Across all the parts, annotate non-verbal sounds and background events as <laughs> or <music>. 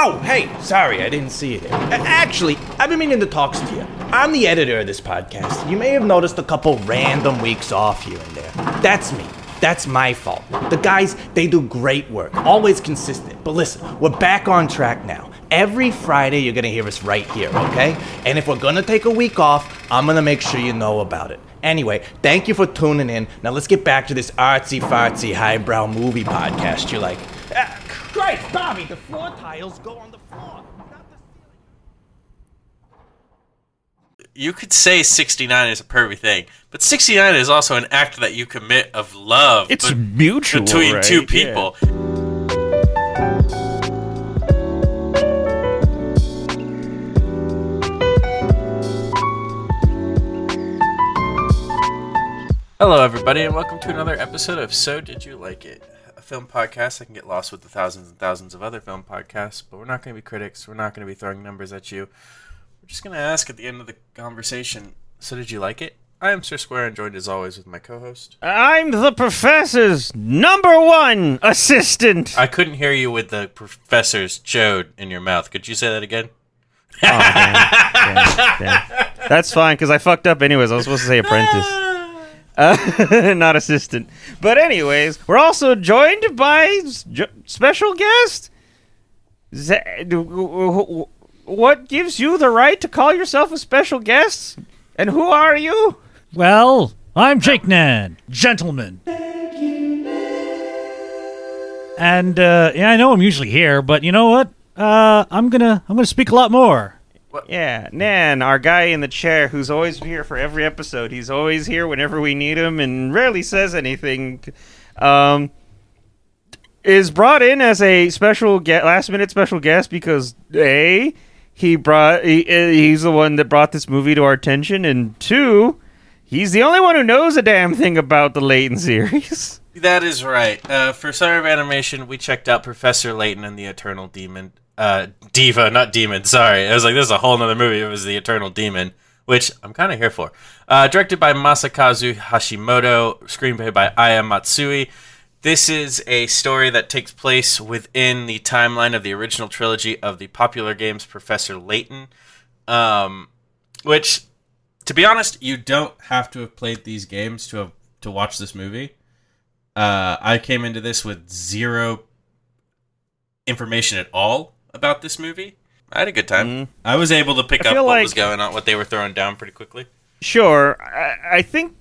Oh, hey, sorry, I didn't see it. A- Actually, I've been meaning to talk to you. I'm the editor of this podcast. You may have noticed a couple random weeks off here and there. That's me. That's my fault. The guys, they do great work, always consistent. But listen, we're back on track now. Every Friday, you're gonna hear us right here, okay? And if we're gonna take a week off, I'm gonna make sure you know about it. Anyway, thank you for tuning in. Now let's get back to this artsy fartsy highbrow movie podcast you like. Christ, Bobby, the floor tiles go on the floor. not the ceiling. you could say 69 is a pervy thing, but 69 is also an act that you commit of love It's mutual between right? two Yeah. people. Hello, everybody, and welcome to another episode of So Did You Like It? Film podcast. I can get lost with the thousands and thousands of other film podcasts, but we're not going to be critics. We're not going to be throwing numbers at you. We're just going to ask at the end of the conversation, So did you like it? I am Sir Square, and joined as always with my co host. I'm the professor's number one assistant. I couldn't hear you with the professor's chode in your mouth. Could you say that again? Oh, That's fine because I fucked up anyways. I was supposed to say <laughs> apprentice, uh, <laughs> not assistant. But anyways, we're also joined by special guest. What gives you the right to call yourself a special guest? And who are you? Well, I'm Jake Nan, gentleman. And uh, yeah, I know I'm usually here, but you know what? Uh, I'm gonna I'm gonna speak a lot more. Yeah, Nan, our guy in the chair who's always here for every episode. He's always here whenever we need him and rarely says anything. Um, is brought in as a special ge- last minute special guest because a he brought he, uh, he's the one that brought this movie to our attention, and two, he's the only one who knows a damn thing about the Layton <laughs> series. That is right. Uh, for Summer of Animation, we checked out Professor Layton and the Eternal Demon. Uh, Diva, not Demon, sorry. I was like, this is a whole nother movie. It was the Eternal Demon, which I'm kind of here for. Uh, directed by Masakazu Hashimoto, screenplay by Aya Matsui. This is a story that takes place within the timeline of the original trilogy of the popular games Professor Layton. Um, which, to be honest, you don't have to have played these games to have to watch this movie. Uh, I came into this with zero information at all about this movie. I had a good time. Mhm. I was able to pick I up what like- was going on, what they were throwing down pretty quickly. Sure, I, I think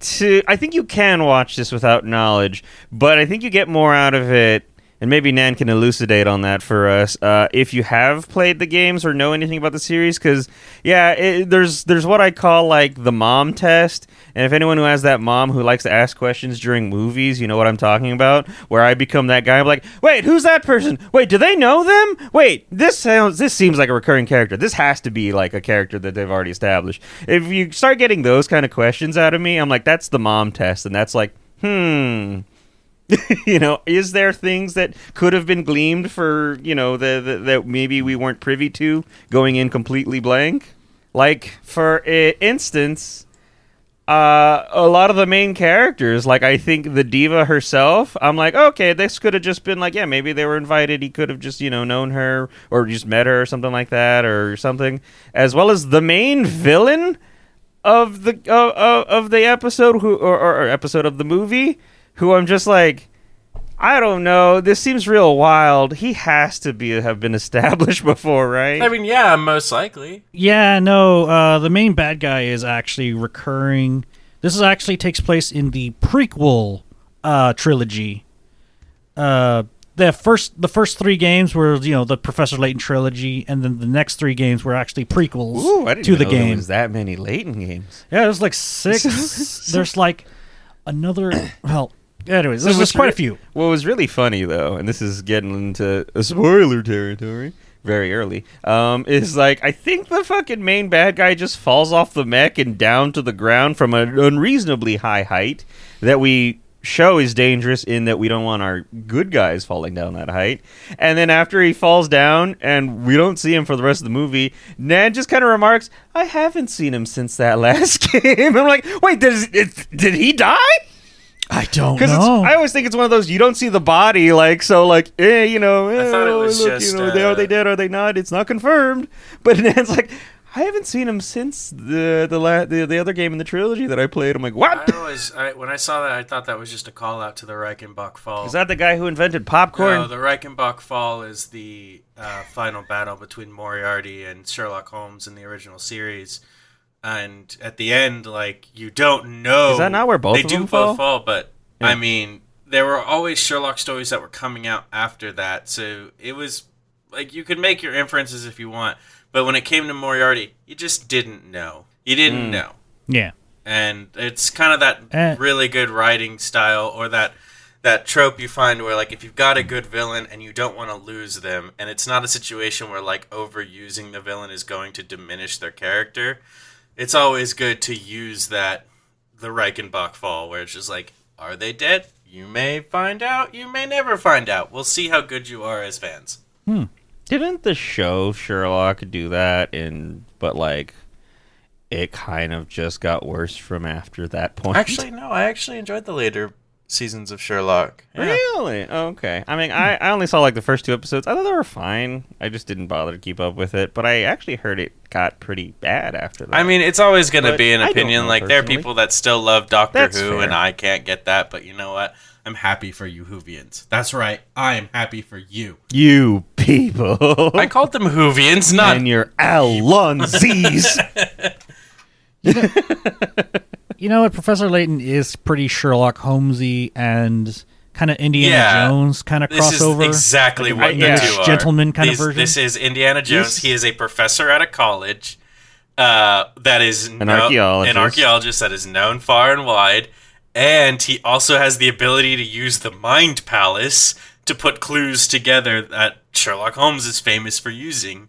to I think you can watch this without knowledge, but I think you get more out of it. And maybe Nan can elucidate on that for us uh, if you have played the games or know anything about the series. Because yeah, it, there's there's what I call like the mom test, and if anyone who has that mom who likes to ask questions during movies, you know what I'm talking about. Where I become that guy, I'm like, wait, who's that person? Wait, do they know them? Wait, this sounds this seems like a recurring character. This has to be like a character that they've already established. If you start getting those kind of questions out of me, I'm like, that's the mom test, and that's like, hmm. <laughs> you know, is there things that could have been gleamed for you know the, the that maybe we weren't privy to going in completely blank? Like for instance, uh, a lot of the main characters, like I think the diva herself, I'm like, okay, this could have just been like, yeah, maybe they were invited. He could have just you know known her or just met her or something like that or something. As well as the main villain of the uh, uh, of the episode who or, or, or episode of the movie who I'm just like I don't know this seems real wild he has to be have been established <laughs> before right I mean, yeah, most likely. Yeah, no, uh, the main bad guy is actually recurring. This is actually takes place in the prequel uh, trilogy. Uh, the first the first three games were you know the Professor Layton trilogy, and then the next three games were actually prequels Ooh, I didn't to even the know there was that many Layton games Yeah, there's like six. <laughs> there's like another. Well, anyways, there's, there's quite re- a few. What was really funny though, and this is getting into a spoiler territory very early, um, is like I think the fucking main bad guy just falls off the mech and down to the ground from an unreasonably high height that we show is dangerous in that we don't want our good guys falling down that height. And then after he falls down and we don't see him for the rest of the movie, Nan just kind of remarks, "I haven't seen him since that <laughs> last <laughs> game." I'm like, "Wait, did, did he die?" I don't Because know. I always think it's one of those you don't see the body, like so, like eh, you know, eh, thought it oh, was look, just, you know, they, are uh, they dead? Are they not? It's not confirmed. <laughs> But Nan's like, I haven't seen him since the the la- the, the other game in the trilogy that I played. I'm like, what? I always, I, when I saw that, I thought that was just a call out to the Reichenbach Fall. Is that the guy who invented popcorn? No, the Reichenbach Fall is the uh, final battle between Moriarty and Sherlock Holmes in the original series. And at the end, like you don't know. Is that not where both they of do them fall? both fall? But Yeah. I mean, there were always Sherlock stories that were coming out after that, so it was like you could make your inferences if you want. But when it came to Moriarty, you just didn't know. You didn't Hmm. know yeah. and it's kind of that Eh. really good writing style or that that trope you find where like if you've got a good villain and you don't want to lose them and it's not a situation where like overusing the villain is going to diminish their character it's always good to use that the Reichenbach fall where it's just like are they dead you may find out you may never find out we'll see how good you are as fans Hmm. Didn't the show Sherlock do that? In but like, it kind of just got worse from after that point. actually no I actually enjoyed the later seasons of Sherlock Yeah. Really? Oh, okay. I mean, I, I only saw like the first two episodes. I thought they were fine. I just didn't bother to keep up with it. But I actually heard it got pretty bad after that. I mean, it's always going to be an opinion. know Like there are people that still love Doctor That's Who, fair. and I can't get that. But you know what? I'm happy for you Whovians. That's right. I am happy for you. you people I called them Whovians, not and your Alonzis. <laughs> <laughs> You know what? Professor Layton is pretty Sherlock Holmesy and kind of Indiana Yeah. Jones kind of crossover. is exactly Like what an the yeah. two are. gentleman kind These- of version. This is Indiana Jones. This- he is a professor at a college. Uh, that is An no- archaeologist. An archaeologist that is known far and wide, and he also has the ability to use the Mind Palace to put clues together that Sherlock Holmes is famous for using.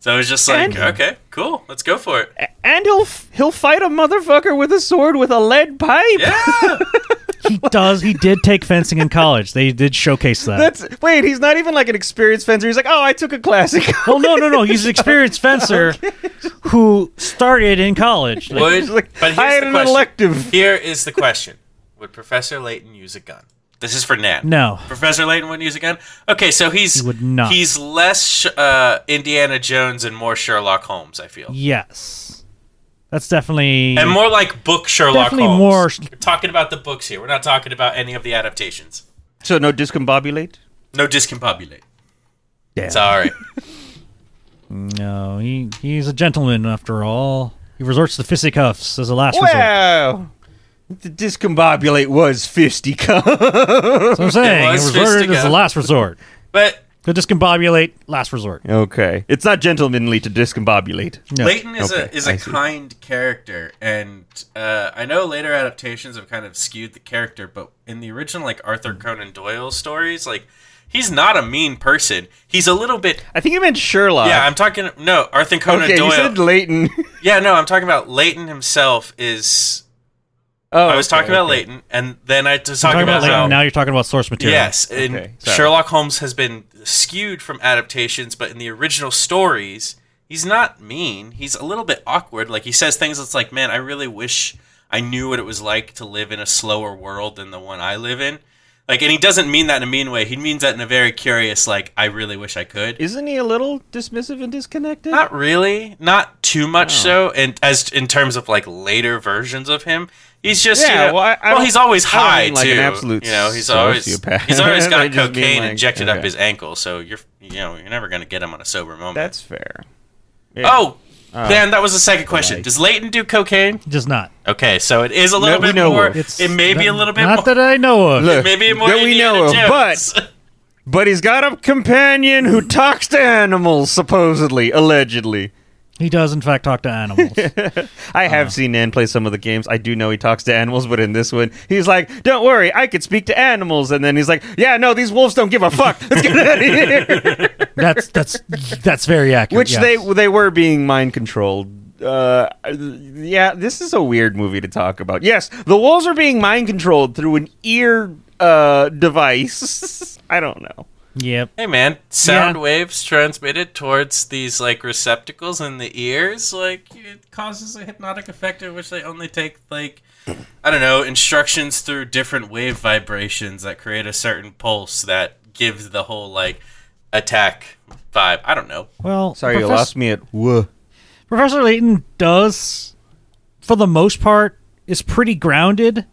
So it's just like, And- okay, cool, let's go for it. and he'll he'll fight a motherfucker with a sword with a lead pipe. Yeah, <laughs> he does. He did take fencing in college. They did showcase that. That's wait. He's not even like an experienced fencer. He's like, oh, I took a classic. well, no, no, no. He's an experienced fencer <laughs> who started in college. Like, would like, but here's I had the an question. elective. Here is the question: Would Professor Layton use a gun? This is for Nan. no, Professor Layton wouldn't use a gun. Okay, so he's He would not. he's less uh, Indiana Jones and more Sherlock Holmes. I feel, yes, that's definitely and more like book Sherlock Definitely Holmes. more- We're talking about the books here. We're not talking about any of the adaptations. So no discombobulate. No discombobulate. Damn. Sorry. <laughs> No, he he's a gentleman after all. He resorts to fisticuffs as a last resort. Wow. The discombobulate was fisticuff. <laughs> That's what I'm saying. It was resorted as fisticuff. a last resort. but The discombobulate, last resort. okay, it's not gentlemanly to discombobulate. No. Layton is Okay, a is I a see. kind character, and uh, I know later adaptations have kind of skewed the character, but in the original like Arthur Conan Doyle stories, like he's not a mean person. He's a little bit. I think you meant Sherlock. Yeah, I'm talking. No, Arthur Conan okay, Doyle. you said Layton. <laughs> Yeah, no, I'm talking about Layton himself. Is oh, I was okay, talking about okay. Layton, and then I was You're talking talking about about how Layton, now you're talking about source material. yes, and Okay. Sherlock Holmes has been skewed from adaptations, but in the original stories, he's not mean. He's a little bit awkward. Like he says things that's like, "Man, I really wish I knew what it was like to live in a slower world than the one I live in." Like, and he doesn't mean that in a mean way. He means that in a very curious, like, "I really wish I could." Isn't he a little dismissive and disconnected? Not really, not too much oh. so. And as in terms of like later versions of him, he's just Yeah, you know, well, I- I don't- he's always I high mean like too. an absolute you know, he's always sociopath. he's always got <laughs> cocaine like- injected up his ankle. So you're you know you're never gonna get him on a sober moment. That's fair. Yeah. oh. oh. Dan, that was the second question. right. Does Layton do cocaine? He does not. Okay, so it is a little That we bit know more. It's It may be a little bit Not more. that I know of. Look, Maybe more that we know of, Jones. but but he's got a companion who talks to animals, supposedly, allegedly. He does, in fact, talk to animals. <laughs> I have Uh. seen Nan play some of the games. I do know he talks to animals, but in this one, he's like, "Don't worry, I could speak to animals." And then he's like, "Yeah, no, these wolves don't give a fuck. <laughs> Let's get out of here." <laughs> that's that's that's very accurate. Which yes. they they were being mind controlled. Uh, yeah, this is a weird movie to talk about. Yes, the wolves are being mind controlled through an ear uh device. I don't know. Yep. Hey man, sound Yeah. waves transmitted towards these like receptacles in the ears, like it causes a hypnotic effect in which they only take like I don't know, instructions through different wave vibrations that create a certain pulse that gives the whole like attack vibe. I don't know. Well, Sorry, you lost me at whoa. Professor Layton does, for the most part, is pretty grounded,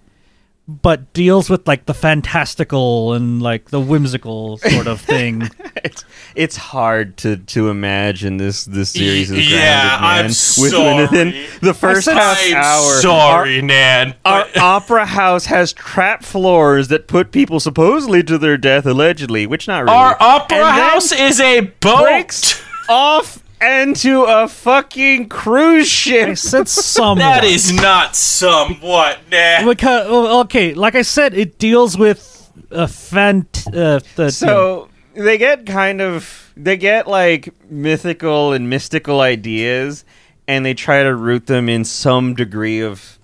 but deals with like the fantastical and like the whimsical sort of thing. <laughs> It's, it's hard to, to imagine this this series is grounded, Yeah, man. I'm with sorry. Within the first said- half I'm hour, sorry, Nan. Our <laughs> opera house has trap floors that put people supposedly to their death, allegedly, which not really. Our opera And house is a boat. breaks <laughs> off into a fucking cruise ship. I said somewhat. That is not somewhat, Nan. because okay, like I said, it deals with a fant. Uh, the, you know, So they get kind of they get like mythical and mystical ideas, and they try to root them in some degree of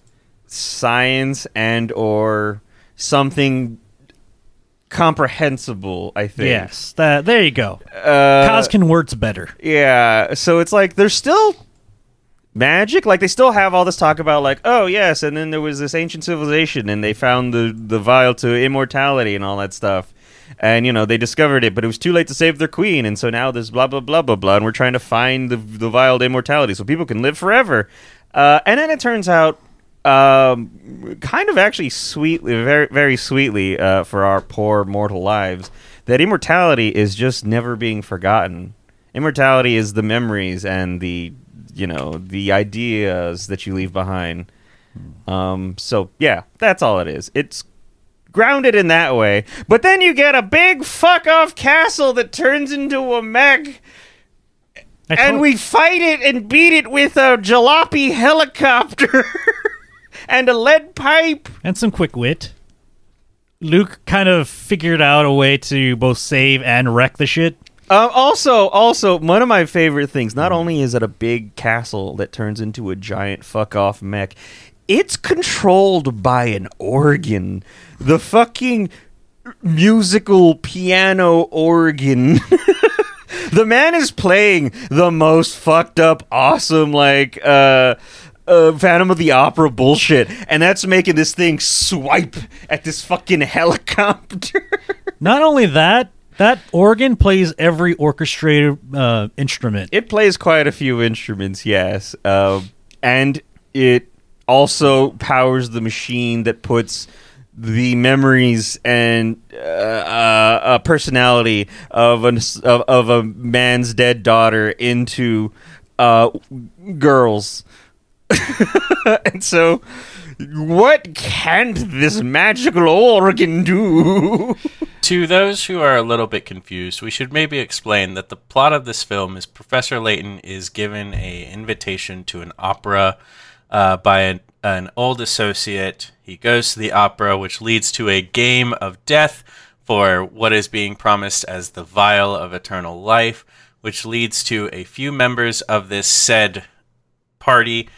science and or something comprehensible. I think. yes, that there you go. Uh, Kaz can words better. Yeah, so it's like there's still magic. Like they still have all this talk about like, oh yes, and then there was this ancient civilization and they found the the vial to immortality and all that stuff. And you know, they discovered it, but it was too late to save their queen, and so now there's blah blah blah blah blah, and we're trying to find the the vial to immortality so people can live forever. Uh, and then it turns out um, kind of actually sweetly, very, very sweetly uh, for our poor mortal lives, that immortality is just never being forgotten. Immortality is the memories and the, you know, the ideas that you leave behind. Um, so yeah, that's all it is. It's grounded in that way. But then you get a big fuck off castle that turns into a mech and we fight it and beat it with a jalopy helicopter <laughs> and a lead pipe. and some quick wit. Luke kind of figured out a way to both save and wreck the shit. Um, also, also one of my favorite things. Not only is it a big castle that turns into a giant fuck off mech, it's controlled by an organ. The fucking musical piano organ. <laughs> the man is playing the most fucked up, awesome, like uh, uh, Phantom of the Opera bullshit, and that's making this thing swipe at this fucking helicopter. <laughs> Not only that, that organ plays every orchestrated uh, instrument. It plays quite a few instruments, yes, uh, and it also powers the machine that puts the memories and uh, uh, personality of, an, of of a man's dead daughter into uh, girls. <laughs> and so, what can't this magical organ do? <laughs> To those who are a little bit confused, we should maybe explain that the plot of this film is Professor Layton is given a invitation to an opera uh, by an, an old associate. He goes to the opera, which leads to a game of death for what is being promised as the vial of eternal life, which leads to a few members of this said party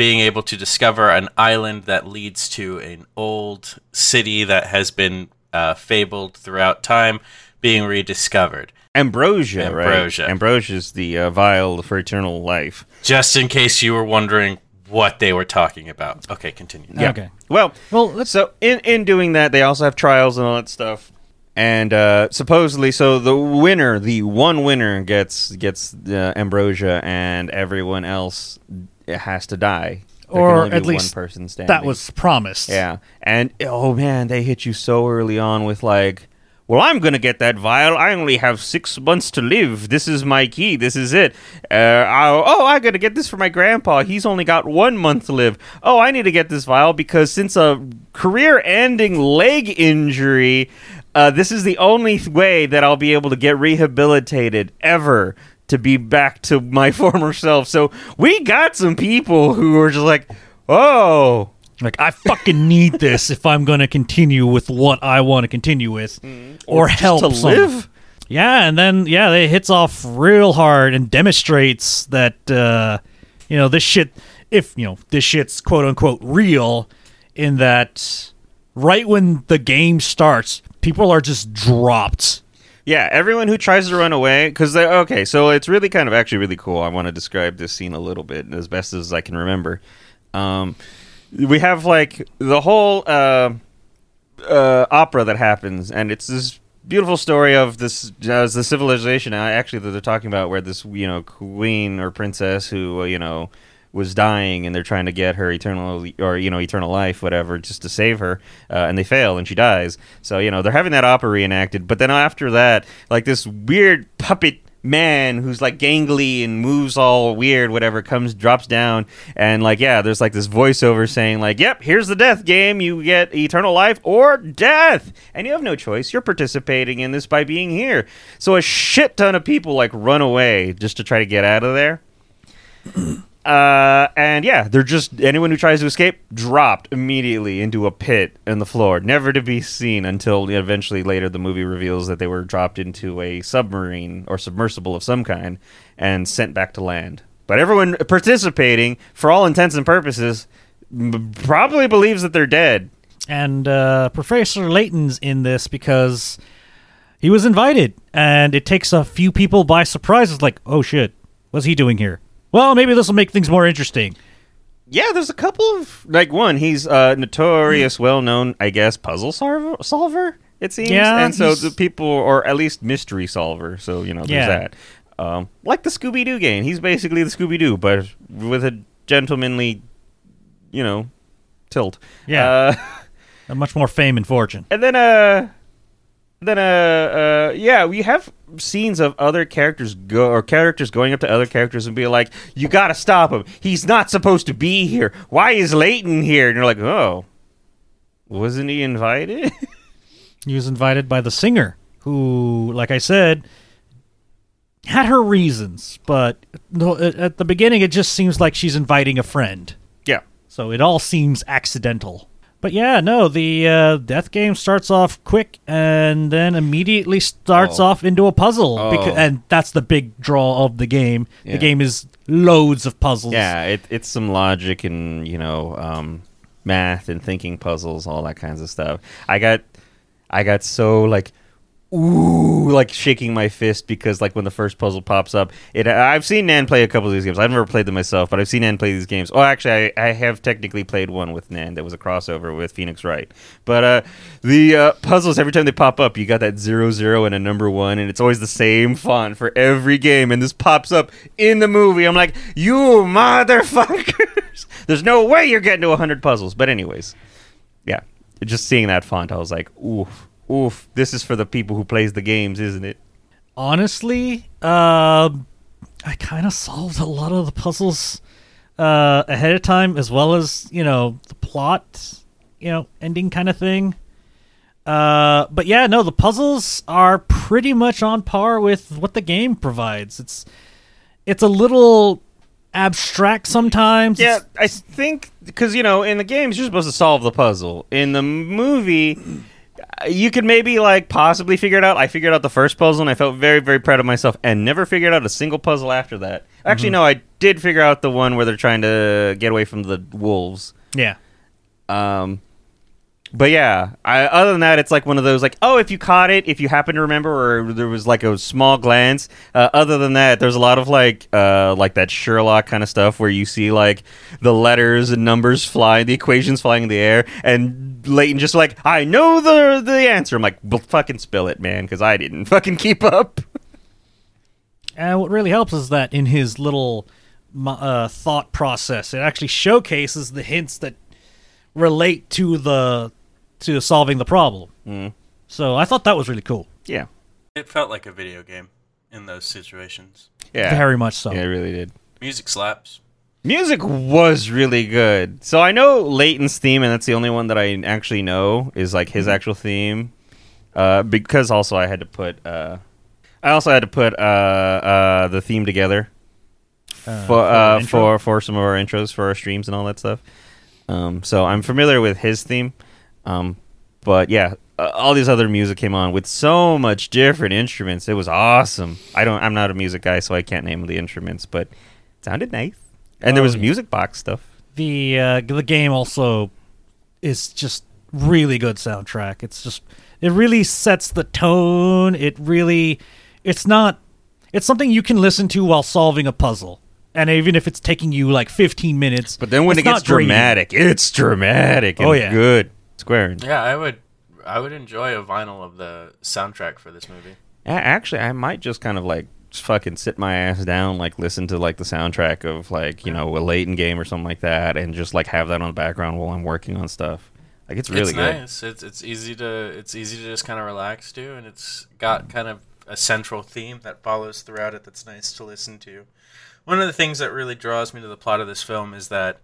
being able to discover an island that leads to an old city that has been uh, fabled throughout time being rediscovered. Ambrosia, Ambrosia. right? Ambrosia is the uh, vial for eternal life. Just in case you were wondering what they were talking about. Okay, continue. Yeah. Okay. Well, Well, let's so in in doing that, they also have trials and all that stuff. And uh, supposedly, so the winner, the one winner, gets gets uh, ambrosia, and everyone else has to die. There Or at least one person standing. that was promised. yeah. And oh man, they hit you so early on with like, well, I'm gonna get that vial. I only have six months to live. This is my key. This is it. Uh, I, oh, I gotta get this for my grandpa. He's only got one month to live. Oh, I need to get this vial because since a career-ending leg injury, uh, this is the only th- way that I'll be able to get rehabilitated ever to be back to my <laughs> former self. So we got some people who are just like, oh. Like I fucking need this if I'm going to continue with what I want to continue with, or, just help to live? Yeah, and then yeah, it hits off real hard and demonstrates that uh, you know this shit. If you know this shit's quote unquote real, in that right when the game starts, people are just dropped Yeah, everyone who tries to run away, because they okay, so it's really kind of actually really cool. I want to describe this scene a little bit as best as I can remember. Um, we have like the whole uh, uh, opera that happens, and it's this beautiful story of this as the civilization. uh, Actually, that they're talking about where this you know queen or princess who uh, you know was dying, and they're trying to get her eternal or you know eternal life, whatever, just to save her, uh, and they fail, and she dies. So you know they're having that opera reenacted, but then after that, like this weird puppet man who's like gangly and moves all weird whatever comes drops down and like yeah there's like this voiceover saying like yep here's the death game. You get eternal life or death. And you have no choice. You're participating in this by being here. So a shit ton of people like run away just to try to get out of there uh, and yeah, they're just anyone who tries to escape dropped immediately into a pit in the floor, never to be seen until eventually later the movie reveals that they were dropped into a submarine or submersible of some kind and sent back to land. But everyone participating, for all intents and purposes, probably believes that they're dead. And uh, Professor Layton's in this because he was invited, and it takes a few people by surprise. It's like, oh shit, what's he doing here? Well, maybe this will make things more interesting. Yeah, there's a couple of like one. He's a notorious, well-known, I guess, puzzle solver. solver it seems, Yeah, and so he's- the people, or at least mystery solver. So you know, there's Yeah. that. Um, like the Scooby Doo game, he's basically the Scooby Doo, but with a gentlemanly, you know, tilt. Yeah. Uh, And much more fame and fortune. <laughs> and then uh then uh uh yeah we have scenes of other characters go or characters going up to other characters and be like you gotta stop him. He's not supposed to be here. Why is Layton here? And you're like oh wasn't he invited? <laughs> He was invited by the singer, who, like I said, had her reasons, but at at the beginning it just seems like she's inviting a friend. yeah. So it all seems accidental. But yeah, no, the uh, death game starts off quick and then immediately starts Oh. off into a puzzle. Oh. Becau- and that's the big draw of the game. Yeah. The game is loads of puzzles. yeah it, it's some logic and you know um math and thinking puzzles all that kinds of stuff i got i got so like ooh, like shaking my fist because like when the first puzzle pops up, it. I've seen Nan play a couple of these games. I've never played them myself, but I've seen Nan play these games. Oh, actually, I, I have technically played one with Nan that was a crossover with Phoenix Wright. But uh, the uh, puzzles every time they pop up, you got that zero zero and a number one, and it's always the same font for every game. And this pops up in the movie. I'm like, you motherfuckers! <laughs> There's no way you're getting to hundred puzzles. But anyways, yeah, just seeing that font, I was like, oof, oof. This is for the people who plays the games, isn't it? Honestly, um, I kind of solved a lot of the puzzles uh, ahead of time, as well as you know the plot, you know, ending kind of thing. Uh, but yeah, no, the puzzles are pretty much on par with what the game provides. It's it's a little abstract sometimes. Yeah, I think because you know in the games you're supposed to solve the puzzle. In the movie, uh, you could maybe like possibly figure it out. I figured out the first puzzle and I felt very very proud of myself, and never figured out a single puzzle after that. Actually, no, I did figure out the one where they're trying to get away from the wolves. yeah. Um, but yeah, I, other than that, it's like one of those like, oh, if you caught it, if you happen to remember, or there was like a small glance. Uh, other than that, there's a lot of like, uh, like that Sherlock kind of stuff where you see like the letters and numbers flying, the equations flying in the air, and Layton just like, I know the the answer. I'm like, fucking spill it, man, because I didn't <laughs> fucking keep up. And what really helps is that in his little uh, thought process, it actually showcases the hints that relate to the to solving the problem. Mm. So I thought that was really cool. Yeah, It felt like a video game in those situations. yeah, Very much so. yeah, it really did. Music slaps. Music was really good. So I know Layton's theme, and that's the only one that I actually know is like his actual theme. Uh, because also I had to put, uh, I also had to put uh, uh, the theme together Uh, for uh, for for some of our intros for our streams and all that stuff. Um, so I'm familiar with his theme. Um, but yeah, uh, all these other music came on with so much different instruments. It was awesome. I don't. I'm not a music guy, so I can't name the instruments, but it sounded nice. And there was yeah. music box stuff. the uh, the game also is just really good soundtrack. It's just it really sets the tone. It really it's not it's something you can listen to while solving a puzzle. And even if it's taking you like 15 minutes, But then when it's it gets draining. dramatic, it's dramatic. And Oh, yeah. good. Square. Yeah, I would. I would enjoy a vinyl of the soundtrack for this movie. Actually, I might just kind of like fucking sit my ass down, like listen to like the soundtrack of like you know a Layton game or something like that, and just like have that on the background while I'm working on stuff. Like it's really it's good. nice. It's it's easy to it's easy to just kind of relax to, and it's got kind of a central theme that follows throughout it. That's nice to listen to. One of the things that really draws me to the plot of this film is that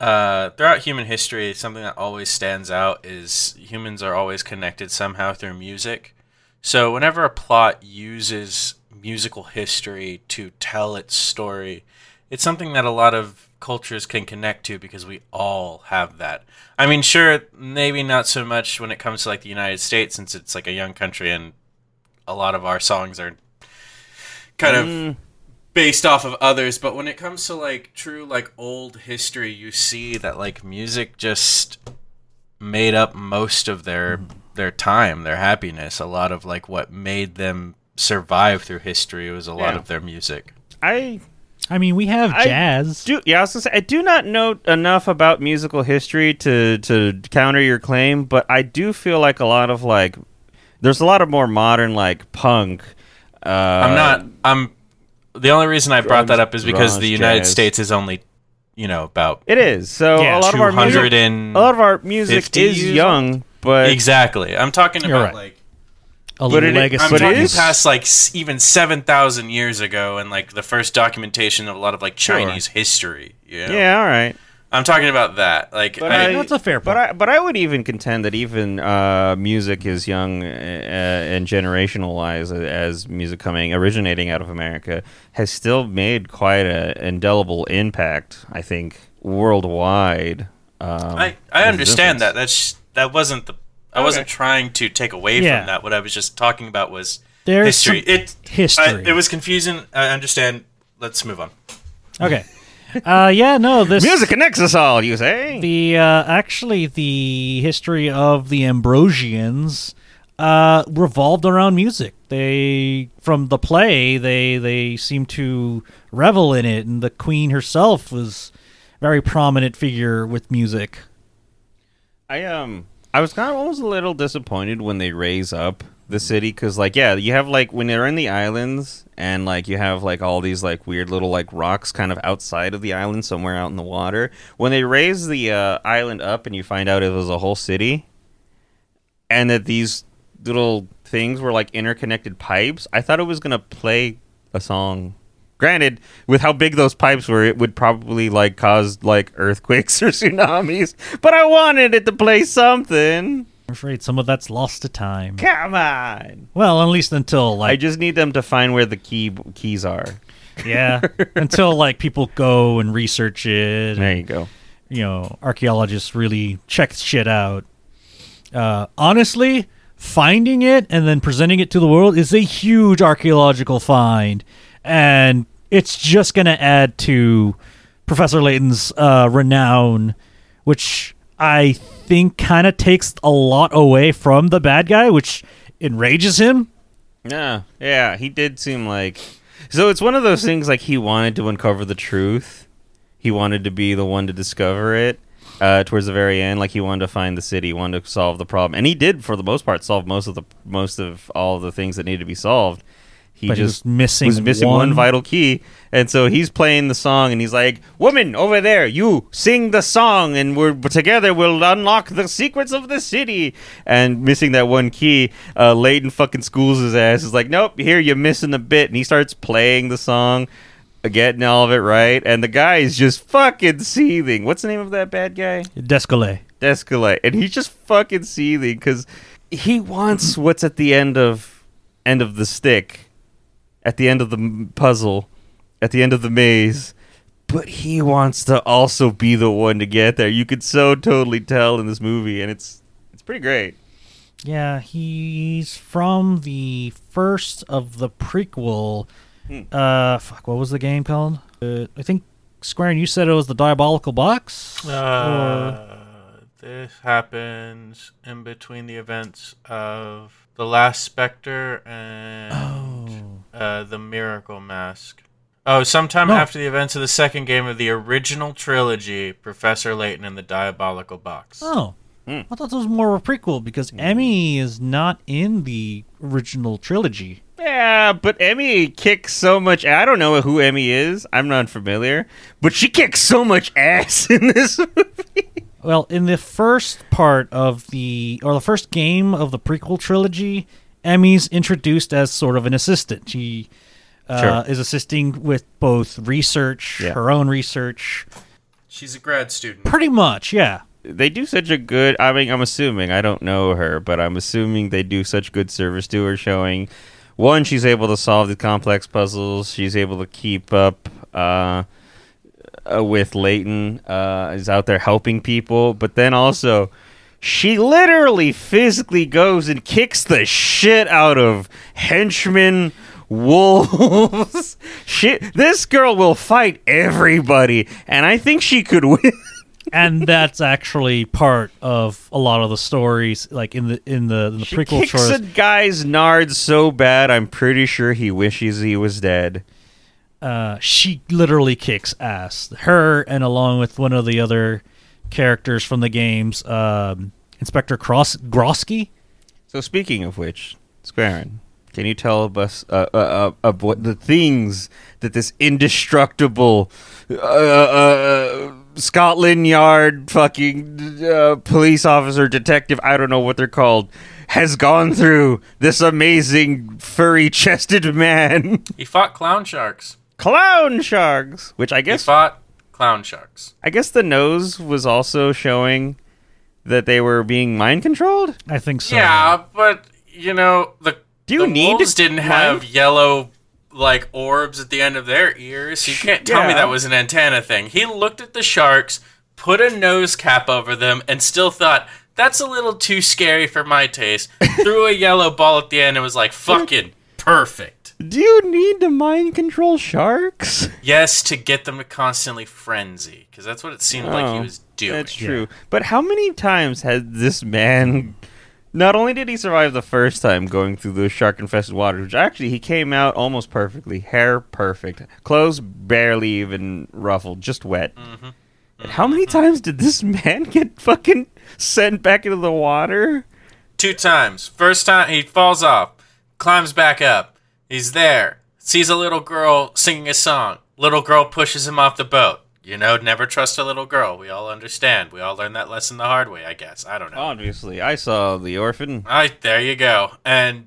uh, throughout human history, something that always stands out is humans are always connected somehow through music. So whenever a plot uses musical history to tell its story, it's something that a lot of cultures can connect to because we all have that. I mean, sure, maybe not so much when it comes to like the United States since it's like a young country and a lot of our songs are kind of based off of others, but when it comes to like true like old history, you see that like music just made up most of their their time, their happiness. A lot of like what made them survive through history was a lot Yeah. of their music. I I mean, we have I jazz. do. Yeah, I was gonna say I do not know enough about musical history to to counter your claim, but I do feel like a lot of like there's a lot of more modern like punk. Uh, I'm not. I'm. The only reason I brought that up is because grunge the United jazz. States is only, you know, about It is so Yeah, a lot of our music. and A lot of our music is young, but exactly. I'm talking about right. like a but it- legacy. I'm But talking is- past like even seven thousand years ago, and like the first documentation of a lot of like Chinese history. You know? yeah, all right. I'm talking about that. Like, But I, I- That's a fair But point. I but I would even contend that even uh, music is young uh, and generationalized as music coming originating out of America has still made quite an indelible impact. I think worldwide. Um, I, there's I a understand that. That's that wasn't the. I wasn't Okay. trying to take away Yeah. from that. What I was just talking about was There's history. some It history. I, it was confusing. I understand. Let's move on. okay. Uh, yeah, no, this music connects us all. You say? The uh, actually the history of the Ambrosians uh, revolved around music. They from the play they they seem to revel in it, and the queen herself was a very prominent figure with music. I um I was kind of almost a little disappointed when they raise up the city because like yeah you have like when they're in the islands and like you have like all these like weird little like rocks kind of outside of the island somewhere out in the water when they raise the uh, island up and you find out it was a whole city and that these little things were like interconnected pipes i thought it was gonna play a song. Granted with how big those pipes were it would probably like cause like earthquakes <laughs> or tsunamis but i wanted it to play something I'm afraid some of that's lost to time. come on Well, at least until like i just need them to find where the key keys are yeah, <laughs> until like people go and research it. there and, you go you know, archaeologists really check shit out. Uh, honestly, finding it and then presenting it to the world is a huge archaeological find, and it's just going to add to Professor Layton's uh, renown, which I think kind of takes a lot away from the bad guy, which enrages him. Yeah, yeah, he did seem like. So it's one of those things like he wanted to uncover the truth. He wanted to be the one to discover it. Uh, towards the very end, like he wanted to find the city, wanted to solve the problem, and he did for the most part solve most of the most of all the things that needed to be solved. He But he just was missing was missing one one- vital key, and so he's playing the song, and he's like, "Woman over there, you sing the song, and we're together. We'll unlock the secrets of the city." And missing that one key, uh, Layton fucking schools his ass. Is like, "Nope, here you're missing a bit," and he starts playing the song, getting all of it right, and the guy is just fucking seething. What's the name of that bad guy? Descalay. Descalay, and he's just fucking seething because he wants what's at the end of end of the stick, at the end of the puzzle, at the end of the maze. But he wants to also be the one to get there. You could so totally tell in this movie, and it's it's pretty great. Yeah, he's from the first of the prequel. Hmm. Uh, fuck, what was the game called? Uh, I think Square and you said it was the Diabolical Box. Uh, This happens in between the events of The Last Spectre and uh, The Miracle Mask. Oh, sometime No. after the events of the second game of the original trilogy, Professor Layton and the Diabolical Box. Oh. I thought this was more of a prequel because Emmy is not in the original trilogy. Yeah, but Emmy kicks so much. I don't know who Emmy is. I'm not familiar, but she kicks so much ass <laughs> in this movie. Well, in the first part of the or the first game of the prequel trilogy, Emmy's introduced as sort of an assistant. She uh, Sure. is assisting with both research, Yeah. her own research. She's a grad student. Pretty much, yeah. They do such a good. I mean, I'm assuming I don't know her, but I'm assuming they do such good service to her, showing one she's able to solve the complex puzzles. She's able to keep up. Uh, uh, with Layton uh, is out there helping people, but then also she literally physically goes and kicks the shit out of henchmen, wolves. <laughs> shit, this girl will fight everybody, and I think she could win. and that's actually part of a lot of the stories, like in the in the, in the She prequel kicks a guy's nard so bad, I'm pretty sure he wishes he was dead. uh, she literally kicks ass. Her and along with one of the other characters from the games, um, Inspector Cross Grosky. So speaking of which, Squarin, can you tell us uh, uh, uh, of what the things that this indestructible uh, uh, Scotland Yard fucking uh, police officer detective, I don't know what they're called, has gone through this amazing furry chested man? He fought clown sharks. Clown sharks, which I He guess fought clown sharks. I guess the nose was also showing that they were being mind controlled. I think so. Yeah, but you know the Do you the need wolves to didn't have yellow like orbs at the end of their ears. You can't tell me that was an antenna thing. He looked at the sharks, put a nose cap over them, and still thought that's a little too scary for my taste. <laughs> Threw a yellow ball at the end and was like, "Fucking perfect." Do you need to mind control sharks? <laughs> Yes, to get them to constantly frenzy, because that's what it seemed like he Oh, was doing. That's true. But how many times has this man? Not only did he survive the first time going through those shark-infested waters, which actually he came out almost perfectly, hair perfect, clothes barely even ruffled, just wet. Mm-hmm. And how many times did this <laughs> man get fucking sent back into the water? Two times. First time he falls off, climbs back up. He's there, sees a little girl singing a song. Little girl pushes him off the boat. You know, never trust a little girl. We all understand. We all learned that lesson the hard way, I guess. I don't know. Obviously, I saw the orphan. All right, there you go. And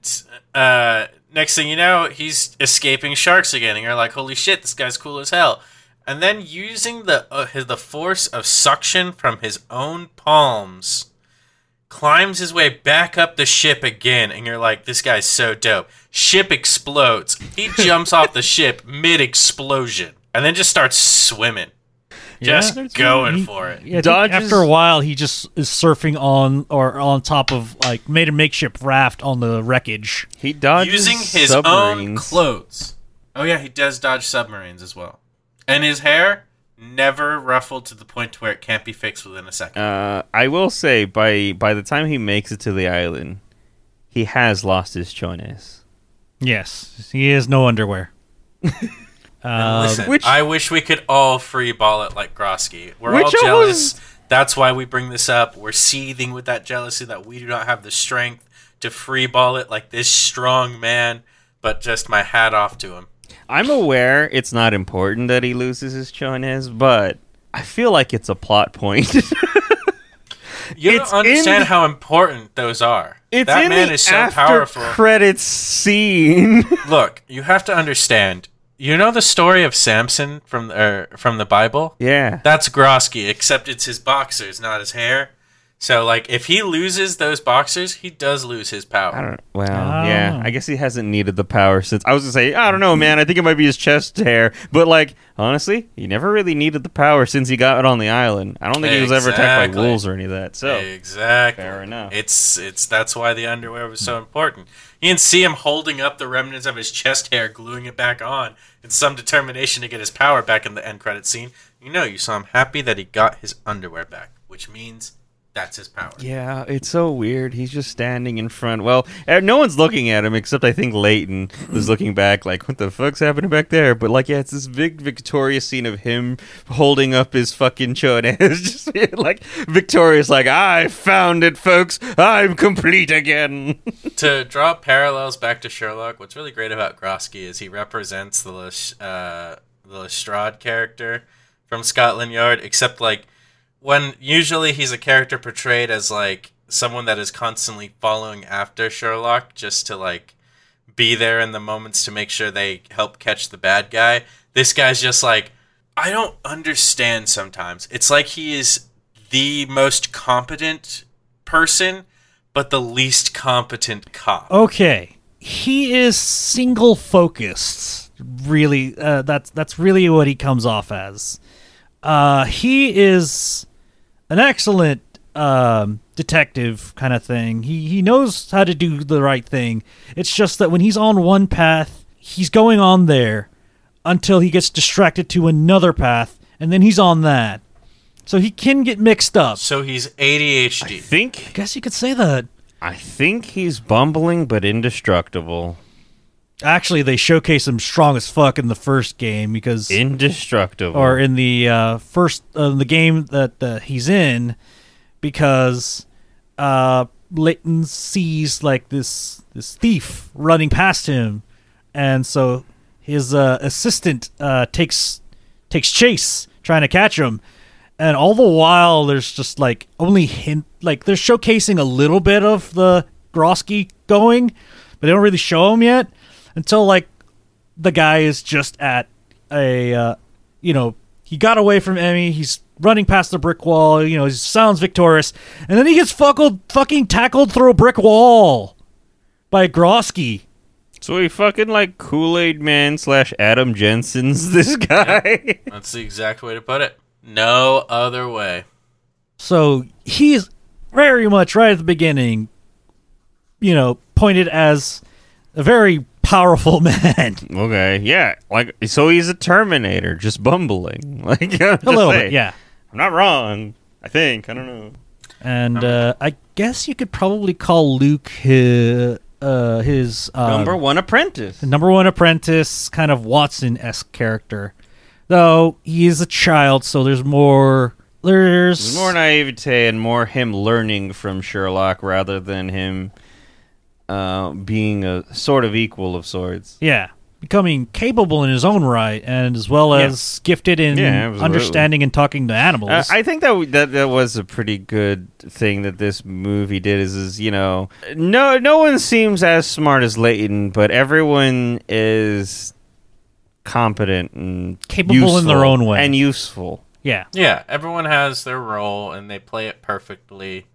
uh, next thing you know, he's escaping sharks again, and you're like, "Holy shit, this guy's cool as hell!" And then using the uh, his, the force of suction from his own palms, climbs his way back up the ship again, and you're like, "This guy's so dope." Ship explodes. He <laughs> jumps off the ship mid explosion, and then just starts swimming, just Yeah. going He- for it. Yeah, Dodges- after a while, he just is surfing on or on top of like made a makeshift raft on the wreckage. He dodges using his own clothes. Oh yeah, he does dodge submarines as well. And his hair never ruffled to the point to where it can't be fixed within a second. Uh, I will say by by the time he makes it to the island, he has lost his chones. Yes, he has no underwear. <laughs> Uh, listen, which- I wish we could all free ball it like Grosky. We're all jealous. was- That's why we bring this up. We're seething with that jealousy that we do not have the strength to free ball it like this strong man. But just my hat off to him. I'm aware it's not important that he loses his chones, but I feel like it's a plot point. <laughs> You It's don't understand the- how important those are. it's that man is so after powerful. credits scene. <laughs> Look, you have to understand. You know the story of Samson from er, from the Bible? yeah. That's Grosky, except it's his boxers, not his hair. So, like, if he loses those boxers, he does lose his power. I don't. Well, I don't yeah. know. I guess he hasn't needed the power since. I was gonna say, I don't know, man. I think it might be his chest hair, but like, honestly, he never really needed the power since he got it on the island. I don't think he was ever attacked by wolves or any of that. So exactly. Fair enough. It's it's that's why the underwear was so important. You can see him holding up the remnants of his chest hair, gluing it back on, in some determination to get his power back in the end credit scene. You know, you saw him happy that he got his underwear back, which means That's his power. Yeah, it's so weird. He's just standing in front. Well, eh, no one's looking at him except I think Layton was looking back, like, "What the fuck's happening back there?" But like, yeah, it's this big Victorious scene of him holding up his fucking chode, <laughs> it's just <laughs> like Victorious, like, "I found it, folks. I'm complete again." <laughs> to draw parallels back to Sherlock, what's really great about Grosky is he represents the Lesh- uh, the Lestrade character from Scotland Yard, except like when usually he's a character portrayed as like someone that is constantly following after Sherlock just to like be there in the moments to make sure they help catch the bad guy. This guy's just like I don't understand sometimes. It's like he is the most competent person but the least competent cop. Okay, he is single focused. Really, uh, that's that's really what he comes off as. Uh, he is an excellent um, detective kind of thing. He he knows how to do the right thing. It's just that when he's on one path, he's going on there until he gets distracted to another path, and then he's on that. So he can get mixed up. So he's ADHD. I ADHD. think guess you could say that. I think he's bumbling but indestructible. Actually, they showcase him strong as fuck in the first game because Indestructible. or in the uh, first uh, the game that uh, he's in because uh, Layton sees like this this thief running past him, and so his uh, assistant uh, takes takes chase trying to catch him, and all the while there's just like only hint like they're showcasing a little bit of the Grosky going, but they don't really show him yet until like the guy is just at a uh, you know he got away from Emmy. He's running past the brick wall. You know he sounds victorious, and then he gets fuckled, fucking tackled through a brick wall by Grosky. so he fucking like Kool Aid Man slash Adam Jensen's <laughs> this guy. That's the exact way to put it. No other way. So he's very much right at the beginning, you know, pointed as a very powerful <laughs> man. okay, yeah, like so he's a Terminator, just bumbling. <laughs> Like I'm just a little saying. bit, yeah. I'm not wrong. I think I don't know. And uh, I guess you could probably call Luke his, uh, his uh, Number one apprentice. the number one apprentice, kind of Watson esque character. Though he is a child, so there's more. There's, There's more naivete and more him learning from Sherlock rather than him uh, being a sort of equal of sorts. Yeah, becoming capable in his own right, and as well Yeah. as gifted in Yeah, understanding and talking to animals. Uh, I think that, w- that that was a pretty good thing that this movie did. Is is you know no no one seems as smart as Layton, but everyone is competent and Capable in their own way. and useful. yeah, Yeah, everyone has their role and they play it perfectly.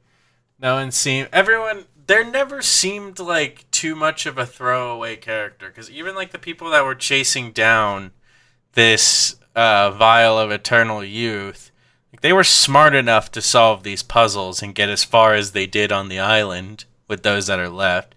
No one seem everyone there never seemed like too much of a throwaway character because even like the people that were chasing down this uh, vial of eternal youth, they were smart enough to solve these puzzles and get as far as they did on the island with those that are left.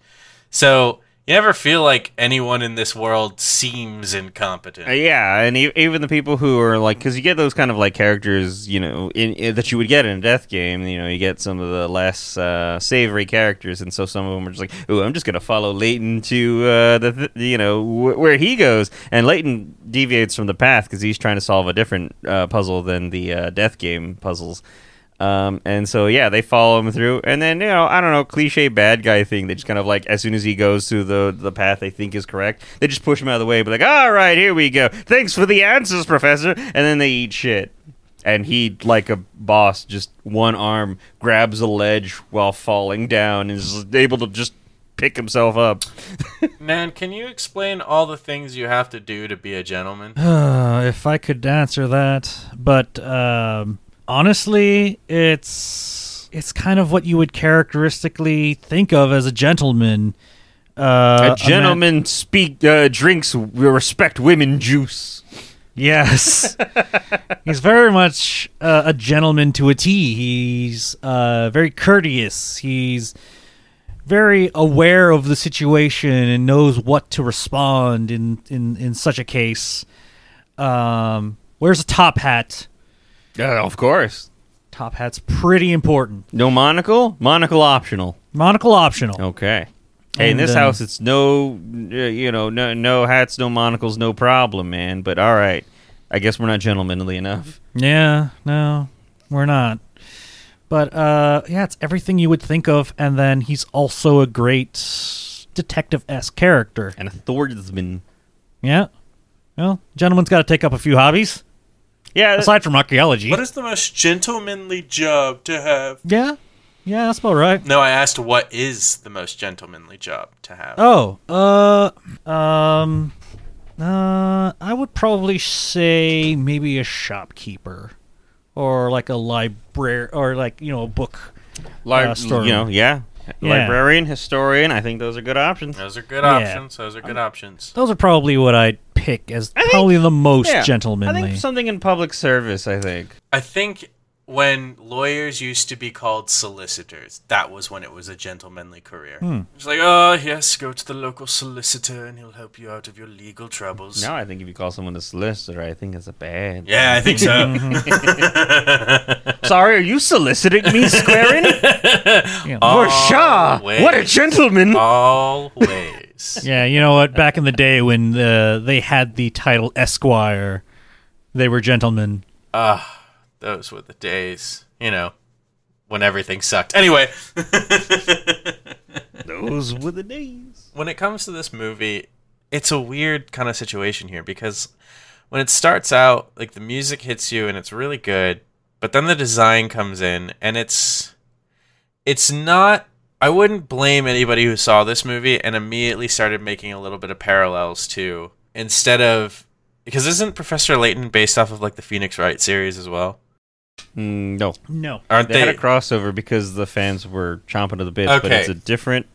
So you never feel like anyone in this world seems incompetent. Uh, yeah, and e- even the people who are like, because you get those kind of like characters, you know, in, in- that you would get in a death game. You know, you get some of the less uh, savory characters, and so some of them are just like, "Ooh, I'm just gonna follow Layton to uh, the, th- you know, wh- where he goes." And Layton deviates from the path because he's trying to solve a different uh, puzzle than the uh, death game puzzles. Um, and so yeah, they follow him through, and then you know I don't know cliche bad guy thing. They just kind of like as soon as he goes through the the path they think is correct, they just push him out of the way. But like, all right, here we go. Thanks for the answers, Professor. And then they eat shit. And he, like a boss, just one arm grabs a ledge while falling down and is able to just pick himself up. <laughs> Man, can you explain all the things you have to do to be a gentleman? <sighs> If I could answer that, but um, honestly, it's it's kind of what you would characteristically think of as a gentleman. Uh, a man- gentleman speak uh, drinks respect women juice. Yes. <laughs> He's very much uh, a gentleman to a T. He's uh, very courteous. He's very aware of the situation and knows what to respond in, in, in such a case. Um, wears a top hat. Yeah, of course. Top hat's pretty important. No monocle. Monocle optional. Monocle optional. Okay. Hey, in And, this um, house, it's no, uh, you know, no, no hats, no monocles, no problem, man. But all right, I guess we're not gentlemanly enough. Yeah, no, we're not. But uh, yeah, it's everything you would think of, and then he's also a great detective esque character. And a swordsman. Yeah. Well, gentleman's got to take up a few hobbies Yeah, aside from archaeology. What is the most gentlemanly job to have? yeah, yeah, that's about right. No, I asked what is the most gentlemanly job to have. Oh, uh, um, uh, I would probably say maybe a shopkeeper, or like a library, or like you know a book. Li- uh, story. you know, yeah. Yeah. Librarian, historian. I think those are good options. Those are good Yeah. options. Those are good um, options. Those are probably what I'd pick as I think- probably the most Yeah. gentlemanly. I think something in public service. I think. I think when lawyers used to be called solicitors, that was when it was a gentlemanly career. It's like, oh, yes, go to the local solicitor and he'll help you out of your legal troubles. Now I think if you call someone a solicitor, I think it's a bad. Yeah, I think so. <laughs> Sorry, are you soliciting me, Squarin? <laughs> Yeah. For sure. What a gentleman. Always. <laughs> yeah, you know what? Back in the day when uh, they had the title Esquire, they were gentlemen. Ah, those were the days, you know, when everything sucked. Anyway, <laughs> Those were the days. when it comes to this movie, it's a weird kind of situation here because when it starts out, like the music hits you and it's really good, but then the design comes in and it's it's not I wouldn't blame anybody who saw this movie and immediately started making a little bit of parallels to instead of because isn't Professor Layton based off of like the Phoenix Wright series as well? Mm, no, No. Aren't they, they? had a crossover because the fans were chomping at the bits. But it's a different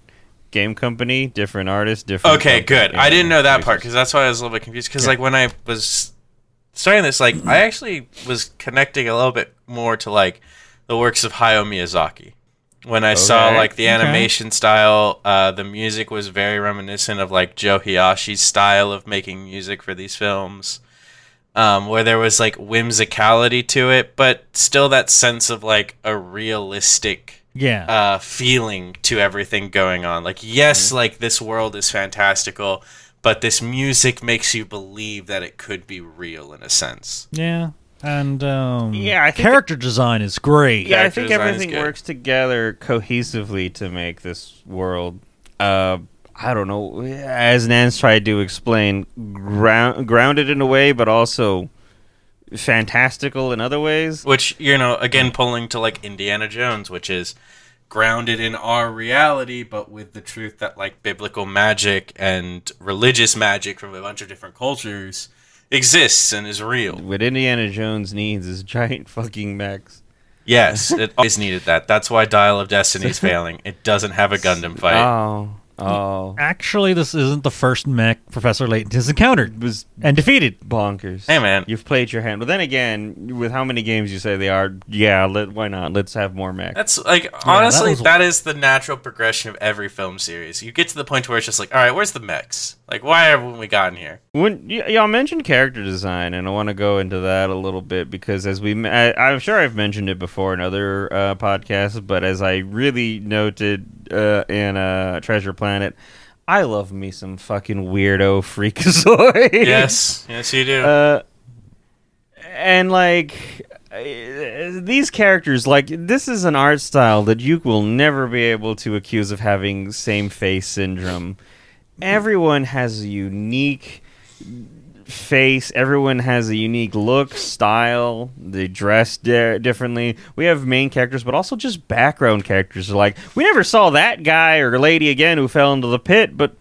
game company, different artist, different. Okay, good. I didn't know that part because that's why I was a little bit confused. Because like when I was starting this, like I actually was connecting a little bit more to like the works of Hayao Miyazaki. When I saw like the Okay. animation style, uh, the music was very reminiscent of like Joe Hisaishi's style of making music for these films. Um, where there was like whimsicality to it, but still that sense of like a realistic Yeah. uh, feeling to everything going on. Like, yes, like this world is fantastical, but this music makes you believe that it could be real in a sense. yeah. And um, Yeah, I think character design is great. Yeah, I think everything works together cohesively to make this world. Uh, I don't know, as Nance tried to explain, ground, grounded in a way, but also fantastical in other ways. Which, you know, again, pulling to like Indiana Jones, which is grounded in our reality, but with the truth that like biblical magic and religious magic from a bunch of different cultures exists and is real. What Indiana Jones needs is giant fucking mechs. Yes, it always needed that. That's why Dial of Destiny is failing. It doesn't have a Gundam fight. <laughs> Oh, oh, Actually, this isn't the first mech Professor Layton has encountered it was and defeated. bonkers. Hey, man. you've played your hand. But then again, with how many games you say they are, yeah, let, why not? Let's have more mechs. That's like honestly, was- that is the natural progression of every film series. You get to the point where it's just like, all right, where's the mechs? Like, why haven't we gotten here? When y- y'all mentioned character design, and I want to go into that a little bit because, as we, I, I'm sure I've mentioned it before in other uh, podcasts, but as I really noted uh, in uh, Treasure Planet, I love me some fucking weirdo freakazoid. Yes, <laughs> yes, you do. Uh, and like uh, these characters, like this is an art style that you will never be able to accuse of having same face syndrome. Everyone has a unique face. Everyone has a unique look, style. They dress di- differently. We have main characters, but also just background characters. Like we never saw that guy or lady again who fell into the pit, but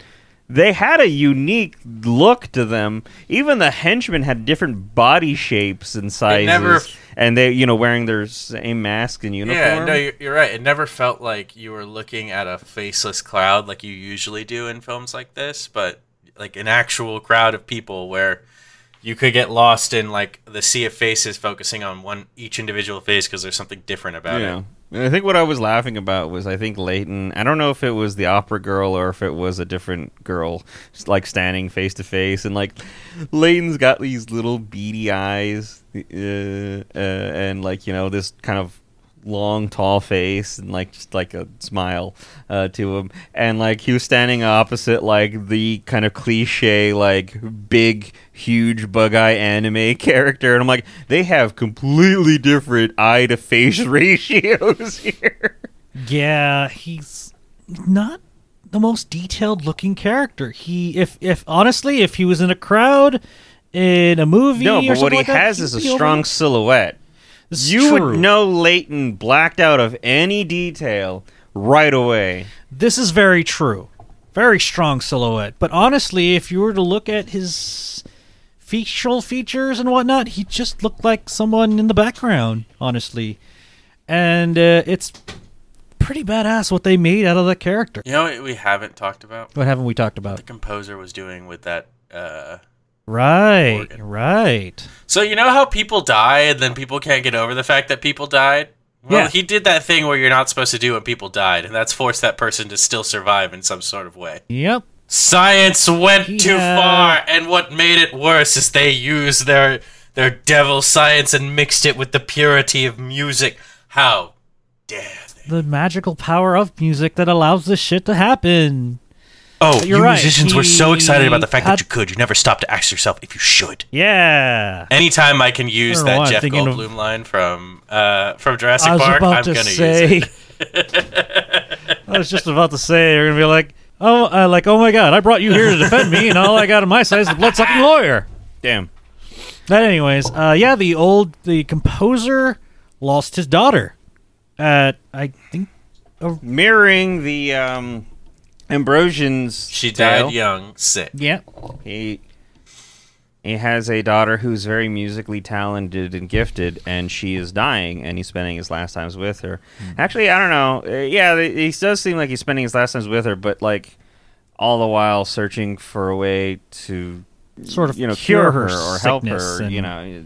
they had a unique look to them. Even the henchmen had different body shapes and sizes, never- and they, you know, wearing their same mask and uniform. yeah, no, you're, you're right. It never felt like you were looking at a faceless cloud like you usually do in films like this, but like an actual crowd of people where you could get lost in like the sea of faces focusing on one each individual face because there's something different about Yeah. it. I think what I was laughing about was I think Layton. I don't know if it was the opera girl or if it was a different girl, s- like standing face to face, and like Layton's got these little beady eyes, uh, uh, and like you know this kind of long, tall face and like just like a smile uh, to him, and like he was standing opposite like the kind of cliche like big, huge bug eye anime <laughs> character, and I'm like, they have completely different eye to face <laughs> ratios <laughs> here. Yeah, he's not the most detailed looking character. He, if if honestly, if he was in a crowd in a movie, No, or but what he like has he'd is a be over- strong silhouette. This You true. would know Layton blacked out of any detail right away. This is very true. Very strong silhouette. But honestly, if you were to look at his facial features and whatnot, he just looked like someone in the background, honestly. And uh, it's pretty badass what they made out of that character. You know what we haven't talked about? What haven't we talked about? The composer was doing with that. Uh... Right, Organ. right. So you know how people die and then people can't get over the fact that people died? Well, Yeah. he did that thing where you're not supposed to do when people died, and that's forced that person to still survive in some sort of way. Yep. Science went too uh, far, and what made it worse is they used their their devil science and mixed it with the purity of music. How dare they? The magical power of music that allows this shit to happen. Oh, you're you right, musicians were so excited about the fact he that had- you could. You never stopped to ask yourself if you should. Yeah. Anytime I can use don't know why that I'm Jeff thinking of- Goldblum line from uh, from Jurassic I was Park, about I'm to gonna say. use it. <laughs> <laughs> I was just about to say you're gonna be like, oh, uh, like oh my god, I brought you here to defend me, and all I got on my side is the blood sucking lawyer. Damn. But anyways, uh, yeah, the old the composer lost his daughter. At I think Mirroring the um, Ambrosian's She tale, died young, sick. yeah, He he has a daughter who's very musically talented and gifted, and she is dying, and he's spending his last times with her. Actually, I don't know. Uh, yeah, he does seem like he's spending his last times with her, but like all the while searching for a way to sort of you know cure cure her, her or help sickness her. You know,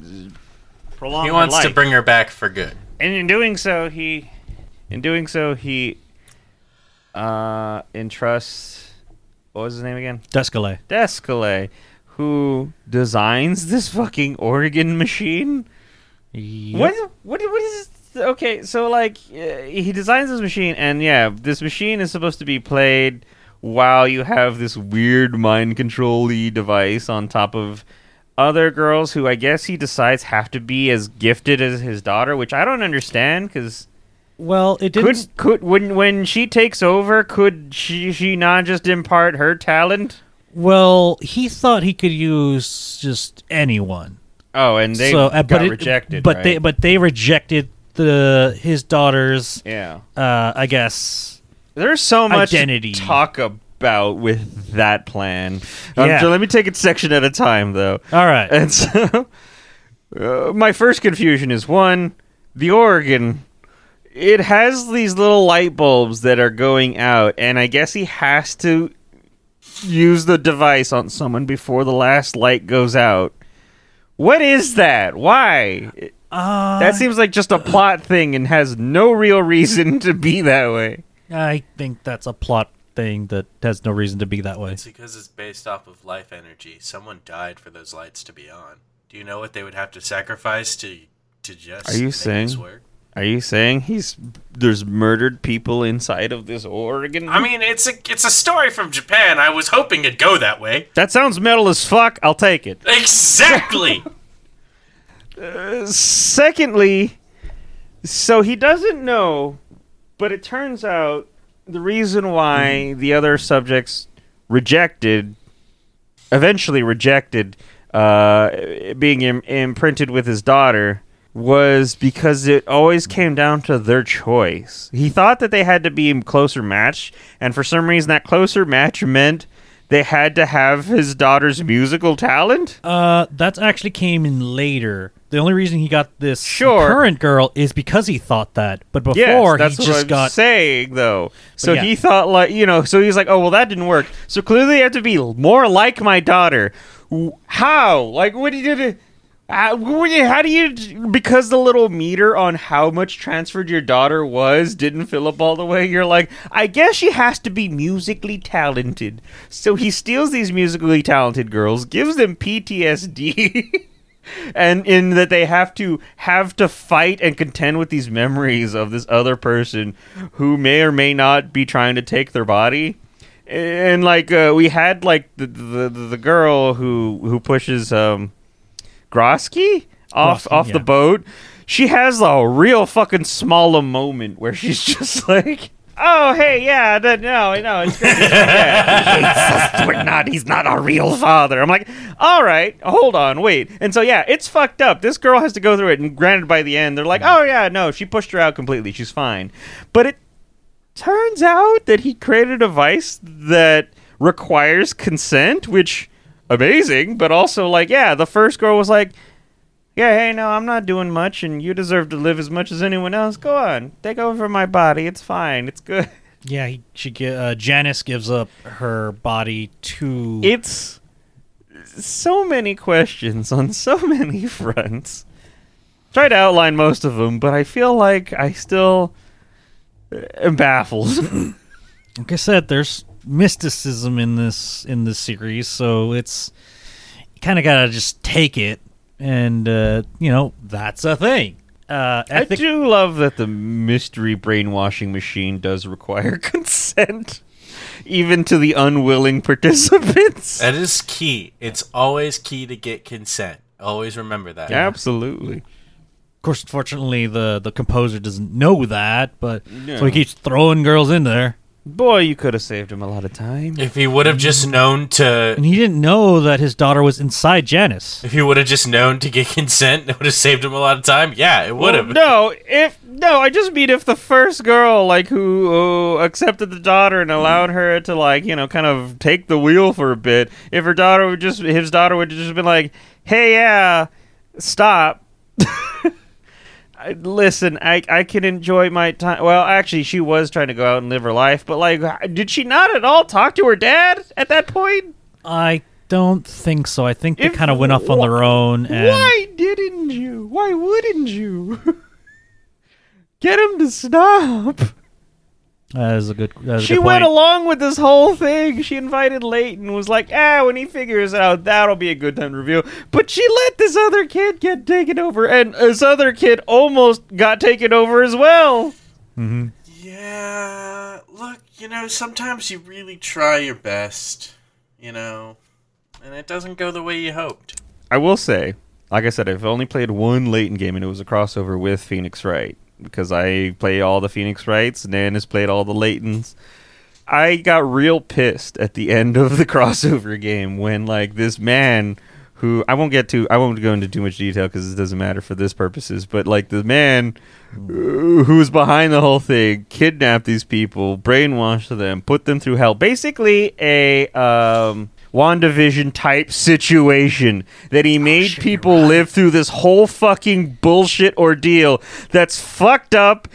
prolong He her wants to bring her back for good. and in doing so, he in doing so he uh entrusts what was his name again? Descole. Descole, who designs this fucking organ machine. Yep. What? What? What is? Okay, so like uh, he designs this machine, and yeah, this machine is supposed to be played while you have this weird mind control device on top of other girls who I guess he decides have to be as gifted as his daughter, which I don't understand because Well, it didn't. could could when when she takes over, could she she not just impart her talent? Well, he thought he could use just anyone. Oh, and they so, uh, got it- rejected. But right? they but they rejected the his daughter's. yeah. Uh, I guess. There's so much Identity. to talk about with that plan. Um, Yeah. so let me take it section at a time, though. All right. And <laughs> so, uh, my first confusion is one, the organ. It has these little light bulbs that are going out, and I guess he has to use the device on someone before the last light goes out. What is that? Why? Uh, That seems like just a plot thing and has no real reason to be that way. I think that's a plot thing that has no reason to be that way. It's because it's based off of life energy. Someone died for those lights to be on. Do you know what they would have to sacrifice to to just Are you make saying- this work? Are you saying he's there's murdered people inside of this organ? I mean, it's a it's a story from Japan. I was hoping it'd go that way. that sounds metal as fuck. I'll take it. Exactly. <laughs> Secondly, so he doesn't know, but it turns out the reason why the other subjects rejected, eventually rejected, uh, being Im- imprinted with his daughter was because it always came down to their choice. He thought that they had to be a closer match, and for some reason, that closer match meant they had to have his daughter's musical talent. Uh, that actually came in later. The only reason he got this Sure. current girl is because he thought that. But before Yes, that's he what just I'm got saying though. So yeah. he thought like you know, so he's like, oh well, that didn't work. So clearly, I have to be more like my daughter. How? Like, what do you do? Uh, how do you? Because the little meter on how much transferred your daughter was didn't fill up all the way. You're like, I guess she has to be musically talented. So he steals these musically talented girls, gives them PTSD. <laughs> and in that they have to have to fight and contend with these memories of this other person who may or may not be trying to take their body and like uh, we had like the, the the girl who who pushes um Grosky off Grosky, off yeah. the boat. She has a real fucking small moment where she's <laughs> just like Oh hey yeah that, no no it's great. yeah. <laughs> We're not he's not a real father. I'm like all right hold on wait. And so yeah it's fucked up. This girl has to go through it and granted by the end they're like oh yeah no she pushed her out completely. She's fine. But it turns out that he created a device that requires consent, which amazing, but also like, yeah, the first girl was like, yeah, hey, no, I'm not doing much, and you deserve to live as much as anyone else. Go on, take over my body. It's fine. It's good. <laughs> Yeah, he, she uh, Janice gives up her body to. It's so many questions on so <laughs> many fronts. Try to outline most of them, but I feel like I still am baffled. <laughs> like I said, there's mysticism in this in this series, so it's you kind of gotta just take it, and uh, you know that's a thing. Uh, I ethic- do love that the mystery brainwashing machine does require <laughs> consent, even to the unwilling participants. That is key. It's always key to get consent. Always remember that. Absolutely. Of course, unfortunately, the the composer doesn't know that, but so he keeps throwing girls in there, Boy, you could have saved him a lot of time. If he would have just known to, and he didn't know that his daughter was inside Janice. if he would have just known to get <laughs> consent, it would have saved him a lot of time. Yeah, it would have. No, if no, I just mean if the first girl like who, who accepted the daughter and allowed her to like you know kind of take the wheel for a bit, if her daughter would just his daughter would just been like, hey yeah, stop. <laughs> I, listen, I I can enjoy my time. Well, actually, she was trying to go out and live her life, but like, did she not at all talk to her dad at that point? I don't think so. I think they kind of went off on their own, and Why didn't you? Why wouldn't you? <laughs> Get him to stop. That is a good. That is a She good went point. along with this whole thing. She invited Layton, was like, ah, when he figures it out, that'll be a good time to review. But she let this other kid get taken over, and this other kid almost got taken over as well. Mm-hmm. Yeah, look, you know, sometimes you really try your best, you know, and it doesn't go the way you hoped. I will say, like I said, I've only played one Layton game, and it was a crossover with Phoenix Wright because I play all the Phoenix Wrights. Nan has played all the Laytons. I got real pissed at the end of the <laughs> crossover game when like this man who I won't get to I won't go into too much detail because it doesn't matter for this purposes but like the man who was behind the whole thing kidnapped these people brainwashed them put them through hell basically a um WandaVision type situation that he oh, made people live through this whole fucking bullshit ordeal that's fucked up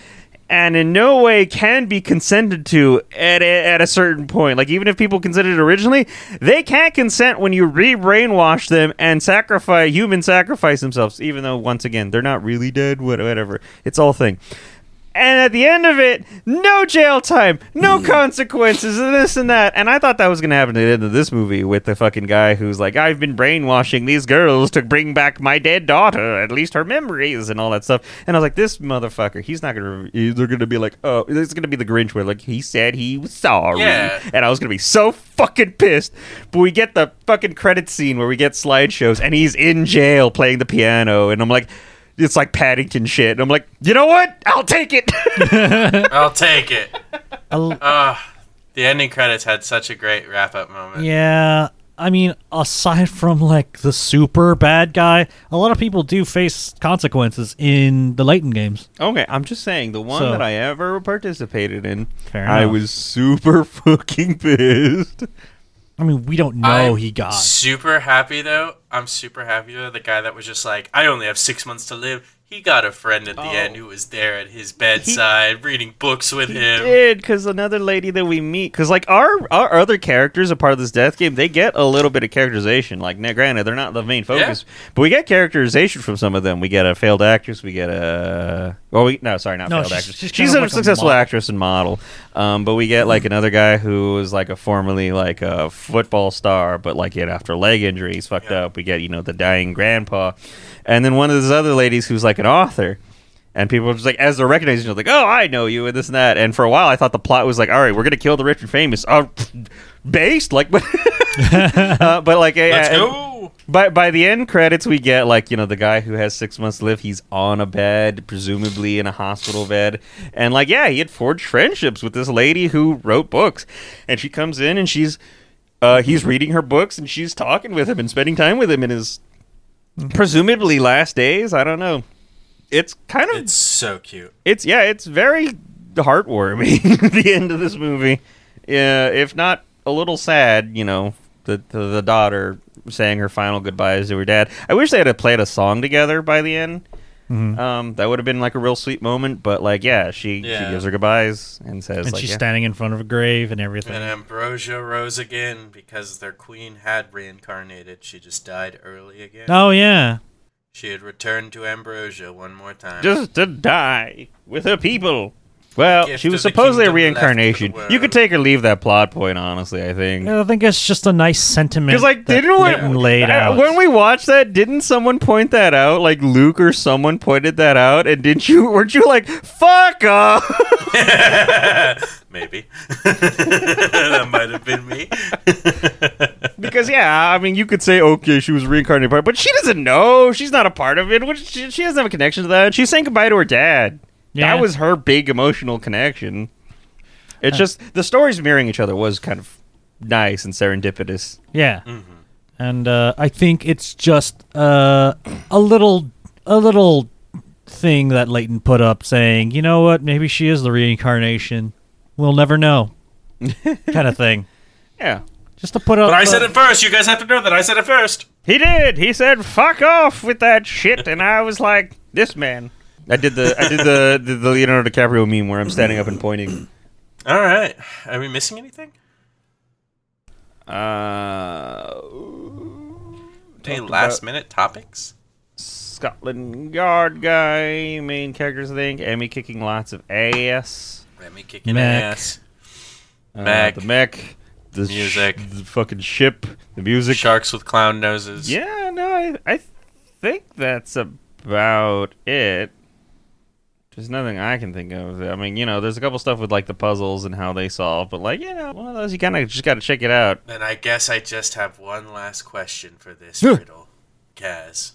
and in no way can be consented to at a, at a certain point. Like even if people consented originally, they can't consent when you re-brainwash them and sacrifice human sacrifice themselves. Even though once again they're not really dead, whatever. It's all thing. And at the end of it, no jail time, no <laughs> consequences, and this and that. And I thought that was going to happen at the end of this movie with the fucking guy who's like, I've been brainwashing these girls to bring back my dead daughter, at least her memories, and all that stuff. And I was like, this motherfucker, he's not going to, they're going to be like, oh, it's going to be the Grinch where, like, he said he was sorry. Yeah. And I was going to be so fucking pissed. But we get the fucking credit scene where we get slideshows, and he's in jail playing the piano. And I'm like, it's like Paddington shit. And I'm like, you know what? I'll take it. <laughs> I'll take it. A- Ah, the ending credits had such a great wrap up moment. Yeah, I mean, aside from like the super bad guy, a lot of people do face consequences in the Layton games. okay, I'm just saying the one So- that I ever participated in, Fair I enough. was super <laughs> fucking pissed. I mean, we don't know I'm he got. super happy though. I'm super happy though. The guy that was just like, I only have six months to live. he got a friend at the Oh. end who was there at his bedside reading books with He him. did because another lady that we meet because like our our other characters a part of this death game they get a little bit of characterization like now granted they're not the main focus but we get characterization from some of them we get a failed actress we get a well we no sorry not No, failed she's- actress she's she's, kind of a like a successful model. actress and model um, but we get like another guy who was like a formerly like a football star but like yet after leg injury he's fucked Yeah. up we get you know the dying grandpa and then one of those other ladies who's like an author and people were just like, as they're recognizing, you like, oh, I know you, and this and that. And for a while, I thought the plot was like, all right, we're gonna kill the rich and famous. Uh, <laughs> based like, but, <laughs> <laughs> uh, but like, Let's uh, go. By by the end credits, we get like you know the guy who has six months to live. He's on a bed, presumably in a hospital bed, and like yeah, he had forged friendships with this lady who wrote books, and she comes in and she's uh, he's reading her books and she's talking with him and spending time with him in his presumably last days. I don't know. It's kind of It's so cute. it's yeah, it's very heartwarming. <laughs> the end of this movie, yeah, if not a little sad, you know, the, the the daughter saying her final goodbyes to her dad. I wish they had played a song together by the end. Mhm. Um, that would have been like a real sweet moment. But like, yeah, she Yeah. she gives her goodbyes and says and like, she's yeah. standing in front of a grave and everything. And Ambrosia rose again because their queen had reincarnated. She just died early again. oh yeah, She had returned to Ambrosia one more time. just to die with her people. Well, Gift she was of the supposedly a kingdom left for the reincarnation. You could world. take or leave that plot point, honestly. I think. I think it's just a nice sentiment. Because like, that didn't Layton we, laid out when we watched that? Didn't someone point that out? Like Luke or someone pointed that out, and didn't you? Weren't you like, "Fuck off"? <laughs> Maybe. <laughs> that might have been me. <laughs> because yeah, I mean, you could say, "Okay, she was reincarnated," part, but she doesn't know. She's not a part of it. Which she, she doesn't have a connection to that. She's saying goodbye to her dad. Yeah. That was her big emotional connection. It's Uh. just the stories mirroring each other was kind of nice and serendipitous. Yeah, Mm-hmm. and uh, I think it's just uh, a little, a little thing that Layton put up, saying, "You know what? Maybe she is the reincarnation. We'll never know." <laughs> kind of thing. Yeah. Just to put up. But I said it first. You guys have to know that I said it first. He did. He said, "Fuck off with that shit," and I was like, "This man." I did the I did the the, the Leonardo DiCaprio meme where I'm standing up and pointing. All right. Are we missing anything? Uh, Any last minute topics? Scotland Yard guy, main characters. I think Emmy kicking lots of ass. Remy kicking Mech. ass. Uh, Mech. the mech, the sh- Music. the fucking ship, the music. Sharks with clown noses. Yeah, no, I I think that's about it. There's nothing I can think of. I mean, you know, there's a couple stuff with like the puzzles and how they solve, but like, you know, one of those you kind of just got to check it out. Then I guess I just have one last question for this riddle. Kaz.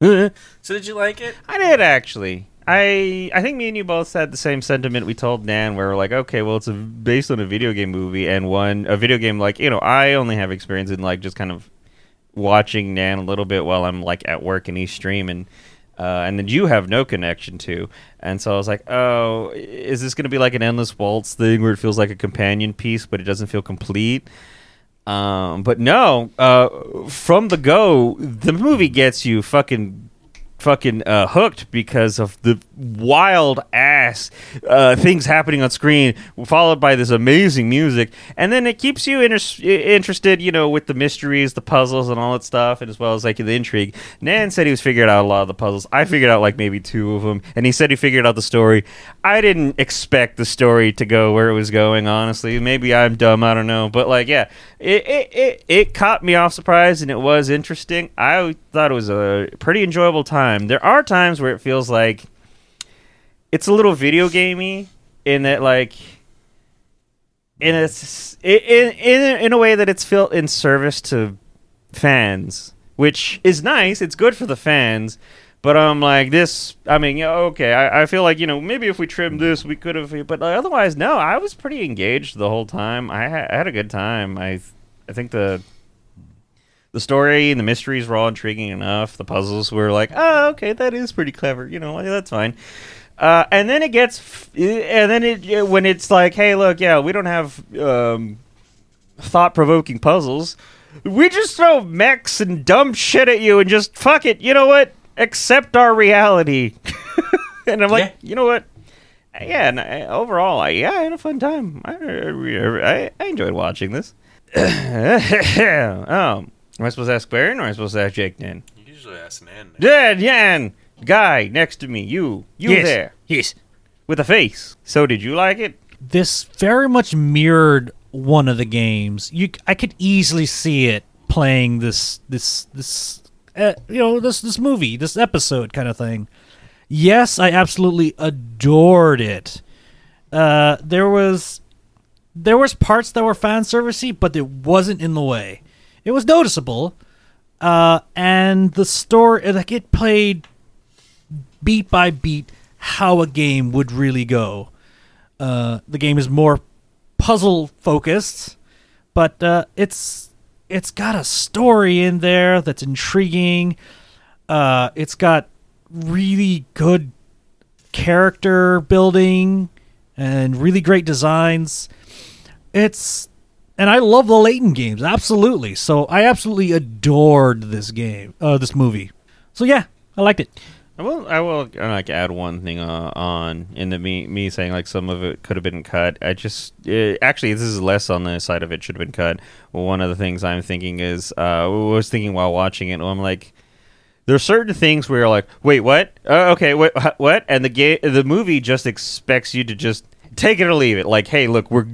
Uh-huh. So did you like it? I did actually. I I think me and you both had the same sentiment we told Nan, where we're like, okay, well, it's a, based on a video game movie, and one a video game like you know, I only have experience in like just kind of watching Nan a little bit while I'm like at work and he's streaming. Uh, and then you have no connection to, and so I was like, "Oh, is this going to be like an endless waltz thing where it feels like a companion piece, but it doesn't feel complete?" Um, but no, uh, from the go, the movie gets you fucking fucking uh, hooked because of the wild ass uh, things happening on screen, followed by this amazing music, and then it keeps you inter- interested, you know, with the mysteries, the puzzles, and all that stuff, and as well as like the intrigue. Nan said he was figured out a lot of the puzzles. I figured out like maybe two of them, and he said he figured out the story. I didn't expect the story to go where it was going. Honestly, maybe I'm dumb. I don't know, but like, yeah, it it it, it caught me off surprise, and it was interesting. I thought it was a pretty enjoyable time. There are times where it feels like it's a little video gamey in that like in a, in in in a way that it's felt in service to fans, which is nice. It's good for the fans. But I'm like this. I mean, okay. I, I feel like you know maybe if we trimmed this, we could have. But otherwise, no. I was pretty engaged the whole time. I, ha- I had a good time. I I think the the story and the mysteries were all intriguing enough. The puzzles were like, oh, okay, that is pretty clever. You know, like, that's fine. Uh, and then it gets, f- and then it when it's like, hey, look, yeah, we don't have um, thought-provoking puzzles. We just throw mechs and dumb shit at you and just fuck it. You know what? Accept our reality. <laughs> and I'm like, Yeah. you know what? Yeah, and I, overall, I, yeah, I had a fun time. I, I, I enjoyed watching this. <coughs> um, am I supposed to ask Baron or am I supposed to ask Jake Nan? You usually ask Nan. Dad, Yan, guy next to me, you, you Yes. there Yes. with a face. So, did you like it? This very much mirrored one of the games. You, I could easily see it playing this, this, this, uh, you know, this, this movie, this episode kind of thing. Yes, I absolutely adored it. Uh, there was, there was parts that were fan servicey, but it wasn't in the way. It was noticeable, uh, and the story, like it played beat by beat how a game would really go. Uh, the game is more puzzle focused, but uh, it's it's got a story in there that's intriguing. Uh, it's got really good character building and really great designs. It's and I love the Layton games absolutely. So I absolutely adored this game, uh, this movie. So yeah, I liked it. I will. I will uh, like add one thing uh, on in the me me saying like some of it could have been cut. I just uh actually this is less on the side of it should have been cut. One of the things I'm thinking is uh, I was thinking while watching it. I'm like, there are certain things where you're like, wait, what? Uh, okay, what? What? And the game, the movie just expects you to just take it or leave it. Like, hey, look, we're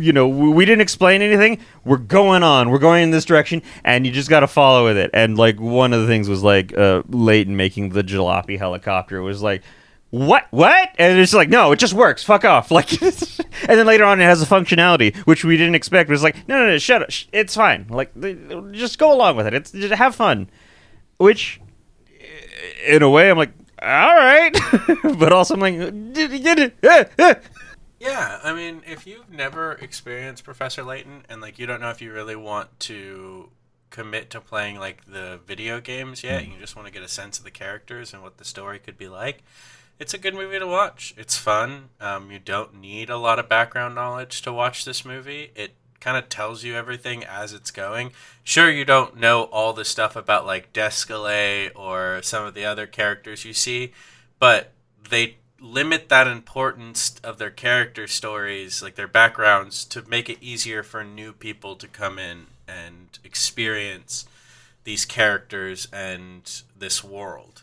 you know we didn't explain anything. We're going on. We're going in this direction, and you just got to follow with it. And like one of the things was like uh, Layton making the jalopy helicopter was like. What? What? And it's like, no, it just works. Fuck off. <laughs> Like, and then later on, it has a functionality which we didn't expect. It was like, no, no, no, shut up. It's fine. Like, just go along with it. It's just have fun. Which, in a way, I'm like, all right, <laughs> but also I'm like, <laughs> "Did- did it? Eh, eh." Yeah, I mean, if you've never experienced Professor Layton and like you don't know if you really want to commit to playing like the video games yet, you just want to get a sense of the characters and what the story could be like. It's a good movie to watch. It's fun. Um, you don't need a lot of background knowledge to watch this movie. It kind of tells you everything as it's going. Sure, you don't know all the stuff about like Descole or some of the other characters you see, but they limit that importance of their character stories, like their backgrounds, to make it easier for new people to come in and experience these characters and this world.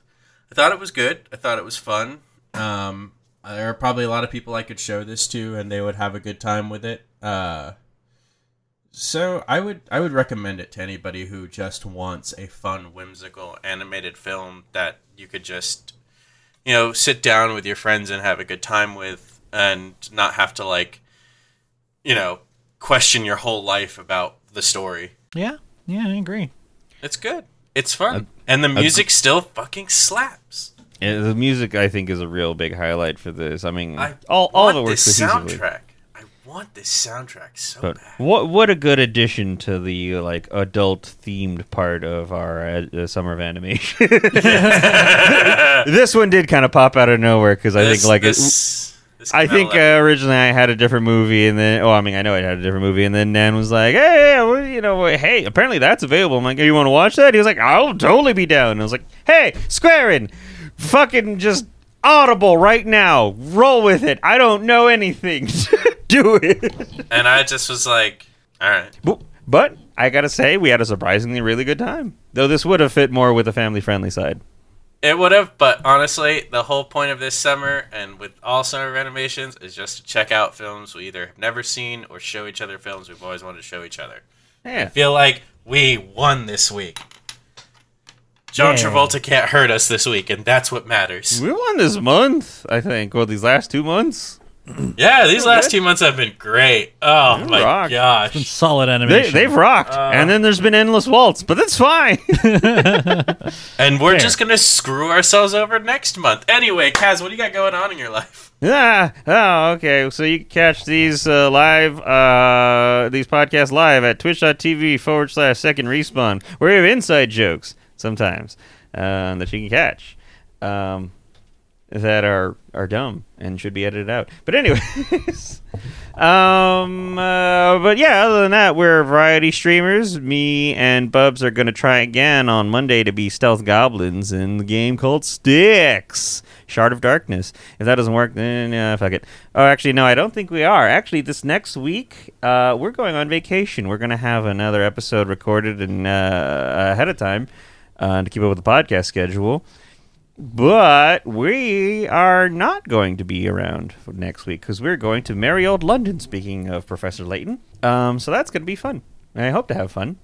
I thought it was good. I thought it was fun. Um, there are probably a lot of people I could show this to, and they would have a good time with it. Uh, so I would I would recommend it to anybody who just wants a fun, whimsical animated film that you could just you know sit down with your friends and have a good time with, and not have to like you know question your whole life about the story. Yeah, yeah, I agree. It's good. It's fun, and the music still fucking slaps. Yeah, the music, I think, is a real big highlight for this. I mean, I all all of want it works this cohesively. soundtrack. I want this soundtrack so But bad. what what a good addition to the like adult themed part of our uh, uh, summer of animation. <laughs> <laughs> this one did kind of pop out of nowhere because I This- think like it, this, this I think uh, originally I had a different movie, and then oh, I mean I know I had a different movie, and then Nan was like, hey, well, you know, hey, apparently that's available. I'm like, you want to watch that? He was like, I'll totally be down. And I was like, hey, Squarein, fucking just audible right now, roll with it. I don't know anything, <laughs> <laughs> do it. and I just was like, all right. But, but I gotta say, we had a surprisingly really good time. Though this would have fit more with the family friendly side. It would have, but honestly, the whole point of this summer and with all summer renovations is just to check out films we either have never seen or show each other films we've always wanted to show each other. Yeah. feel like we won this week. John Yeah. Travolta can't hurt us this week, and that's what matters. We won this month, I think. Well, these last two months. <clears throat> Yeah, these last two months have been great. Oh You my rock. gosh. Solid They, animation. they've rocked. and then there's been Endless Waltz, but that's fine. <laughs> And we're just going to screw ourselves over next month. Anyway, Kaz, what do you got going on in your life? ah, oh, okay. So you can catch these uh, live, uh, these podcasts live at twitch.tv forward slash second respawn, where we have inside jokes sometimes uh, that you can catch. Um, that are are dumb and should be edited out. But anyways, <laughs> um, uh, but yeah, other than that, we're variety streamers. Me and Bubs are gonna try again on Monday to be stealth goblins in the game called Styx. Shard of Darkness. If that doesn't work, then uh, fuck it. Oh, actually, no, I don't think we are. Actually, this next week, uh, we're going on vacation. We're gonna have another episode recorded and uh, ahead of time uh, to keep up with the podcast schedule. But we are not going to be around for next week because we're going to merry old London. Speaking of Professor Layton, um, so that's going to be fun. I hope to have fun.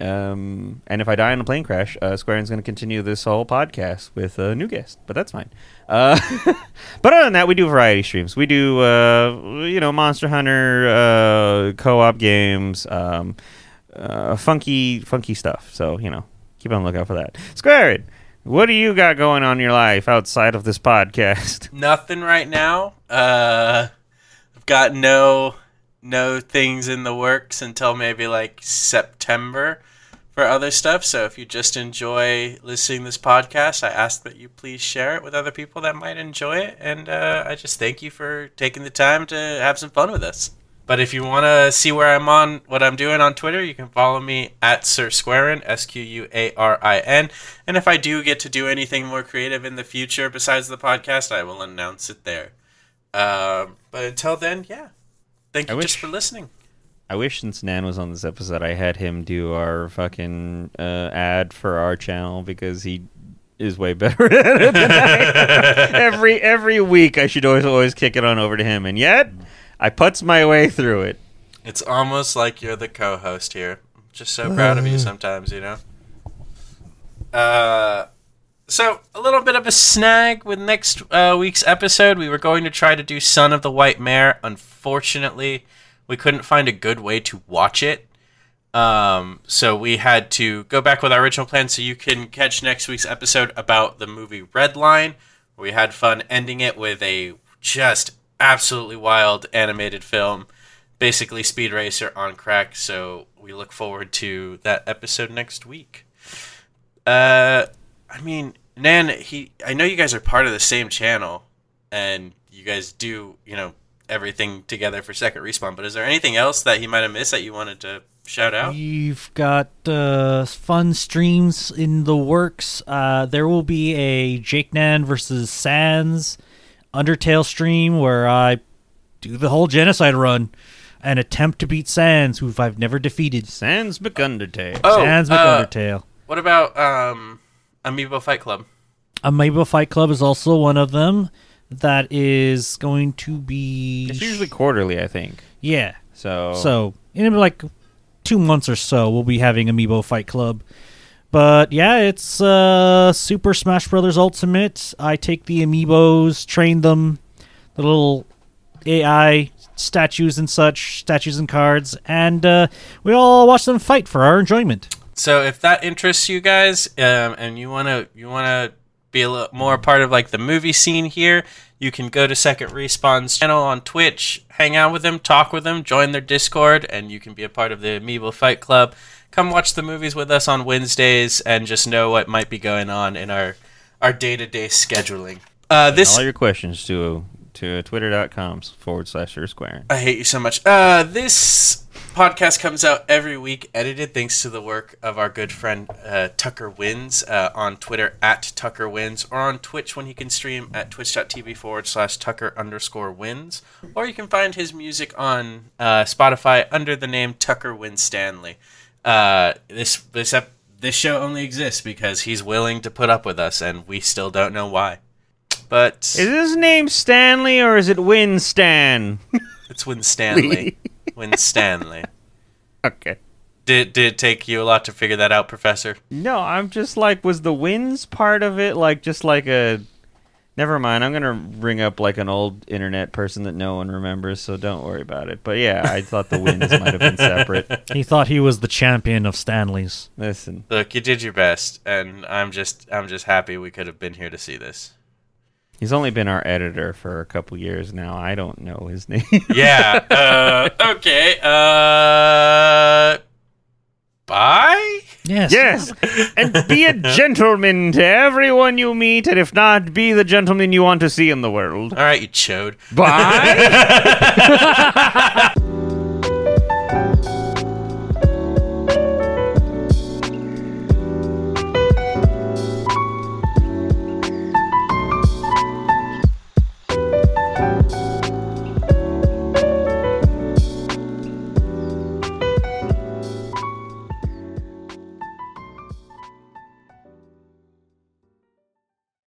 Um, and if I die in a plane crash, uh, Square Enix going to continue this whole podcast with a new guest, but that's fine. Uh, <laughs> but other than that, we do variety streams. We do, uh, you know, Monster Hunter uh, co-op games, um, uh, funky, funky stuff. So you know, keep on lookout for that. Square Enix, what do you got going on in your life outside of this podcast? <laughs> Nothing right now. Uh, I've got no no things in the works until maybe like September for other stuff. So if you just enjoy listening to this podcast, I ask that you please share it with other people that might enjoy it. And uh, I just thank you for taking the time to have some fun with us. But if you want to see where I'm on, what I'm doing on Twitter, you can follow me at Sir Squarin, S Q U A R I N. And if I do get to do anything more creative in the future besides the podcast, I will announce it there. Um, but until then, yeah. Thank I you wish- just for listening. I wish since Nan was on this episode, I had him do our fucking uh, ad for our channel because he is way better <laughs> at it than I <laughs> every every week, I should always always kick it on over to him, and yet I putz my way through it. It's almost like you're the co-host here. I'm just so proud of you sometimes, you know. Uh, so a little bit of a snag with next uh, week's episode. We were going to try to do Son of the White Mare. Unfortunately, we couldn't find a good way to watch it. Um, so we had to go back with our original plan. So you can catch next week's episode about the movie Redline. We had fun ending it with a just absolutely wild animated film, basically Speed Racer on crack. So we look forward to that episode next week. Uh, I mean, Nan, he, I know you guys are part of the same channel, and you guys do, you know, everything together for Second Respawn. But is there anything else that he might have missed that you wanted to shout out? We've got uh, fun streams in the works. Uh, there will be a Jake Nan versus Sans Undertale stream where I do the whole genocide run and attempt to beat Sans, who I've never defeated. Sans McUndertale. Oh, Sans uh, McUndertale. What about um, Amiibo Fight Club? Amiibo Fight Club is also one of them. That is going to be It's usually quarterly, I think. yeah. So, So in like two months or so, we'll be having Amiibo Fight Club. But yeah, it's uh, Super Smash Brothers Ultimate. I take the amiibos, train them, the little AI statues and such, statues and cards, and uh, we all watch them fight for our enjoyment. So if that interests you guys, um, and you wanna you wanna be a little more part of like the movie scene here, you can go to Second Respawn's channel on Twitch, hang out with them, talk with them, join their Discord, and you can be a part of the Amiibo Fight Club. Come watch the movies with us on Wednesdays, and just know what might be going on in our our day to day scheduling. Uh, this all your questions to to twitter.com forward slash Sir Square. I hate you so much. Uh, this podcast comes out every week, edited thanks to the work of our good friend uh, Tucker Wins uh, on Twitter at Tucker Wins or on Twitch when he can stream at twitch.tv forward slash Tucker underscore Wins. Or you can find his music on uh, Spotify under the name Tucker Wins Stanley. Uh, this this ep- this show only exists because he's willing to put up with us, and we still don't know why. But Is his name Stanley or is it Win Stan? <laughs> it's Win Stanley. <laughs> Win Stanley. okay. Did did it take you a lot to figure that out, Professor? No, I'm just like, was the wins part of it like just like a? Never mind. I'm gonna bring up like an old internet person that no one remembers, so don't worry about it. But yeah, I thought the wins might have been separate. <laughs> He thought he was the champion of Stanley's. Listen, Look, you did your best, and I'm just I'm just happy we could have been here to see this. he's only been our editor for a couple years now. I don't know his <laughs> name. Yeah. Uh, okay. Uh, Bye. Yes. Yes, and be a <laughs> gentleman to everyone you meet, and if not, be the gentleman you want to see in the world. All right, you chode. Bye. <laughs>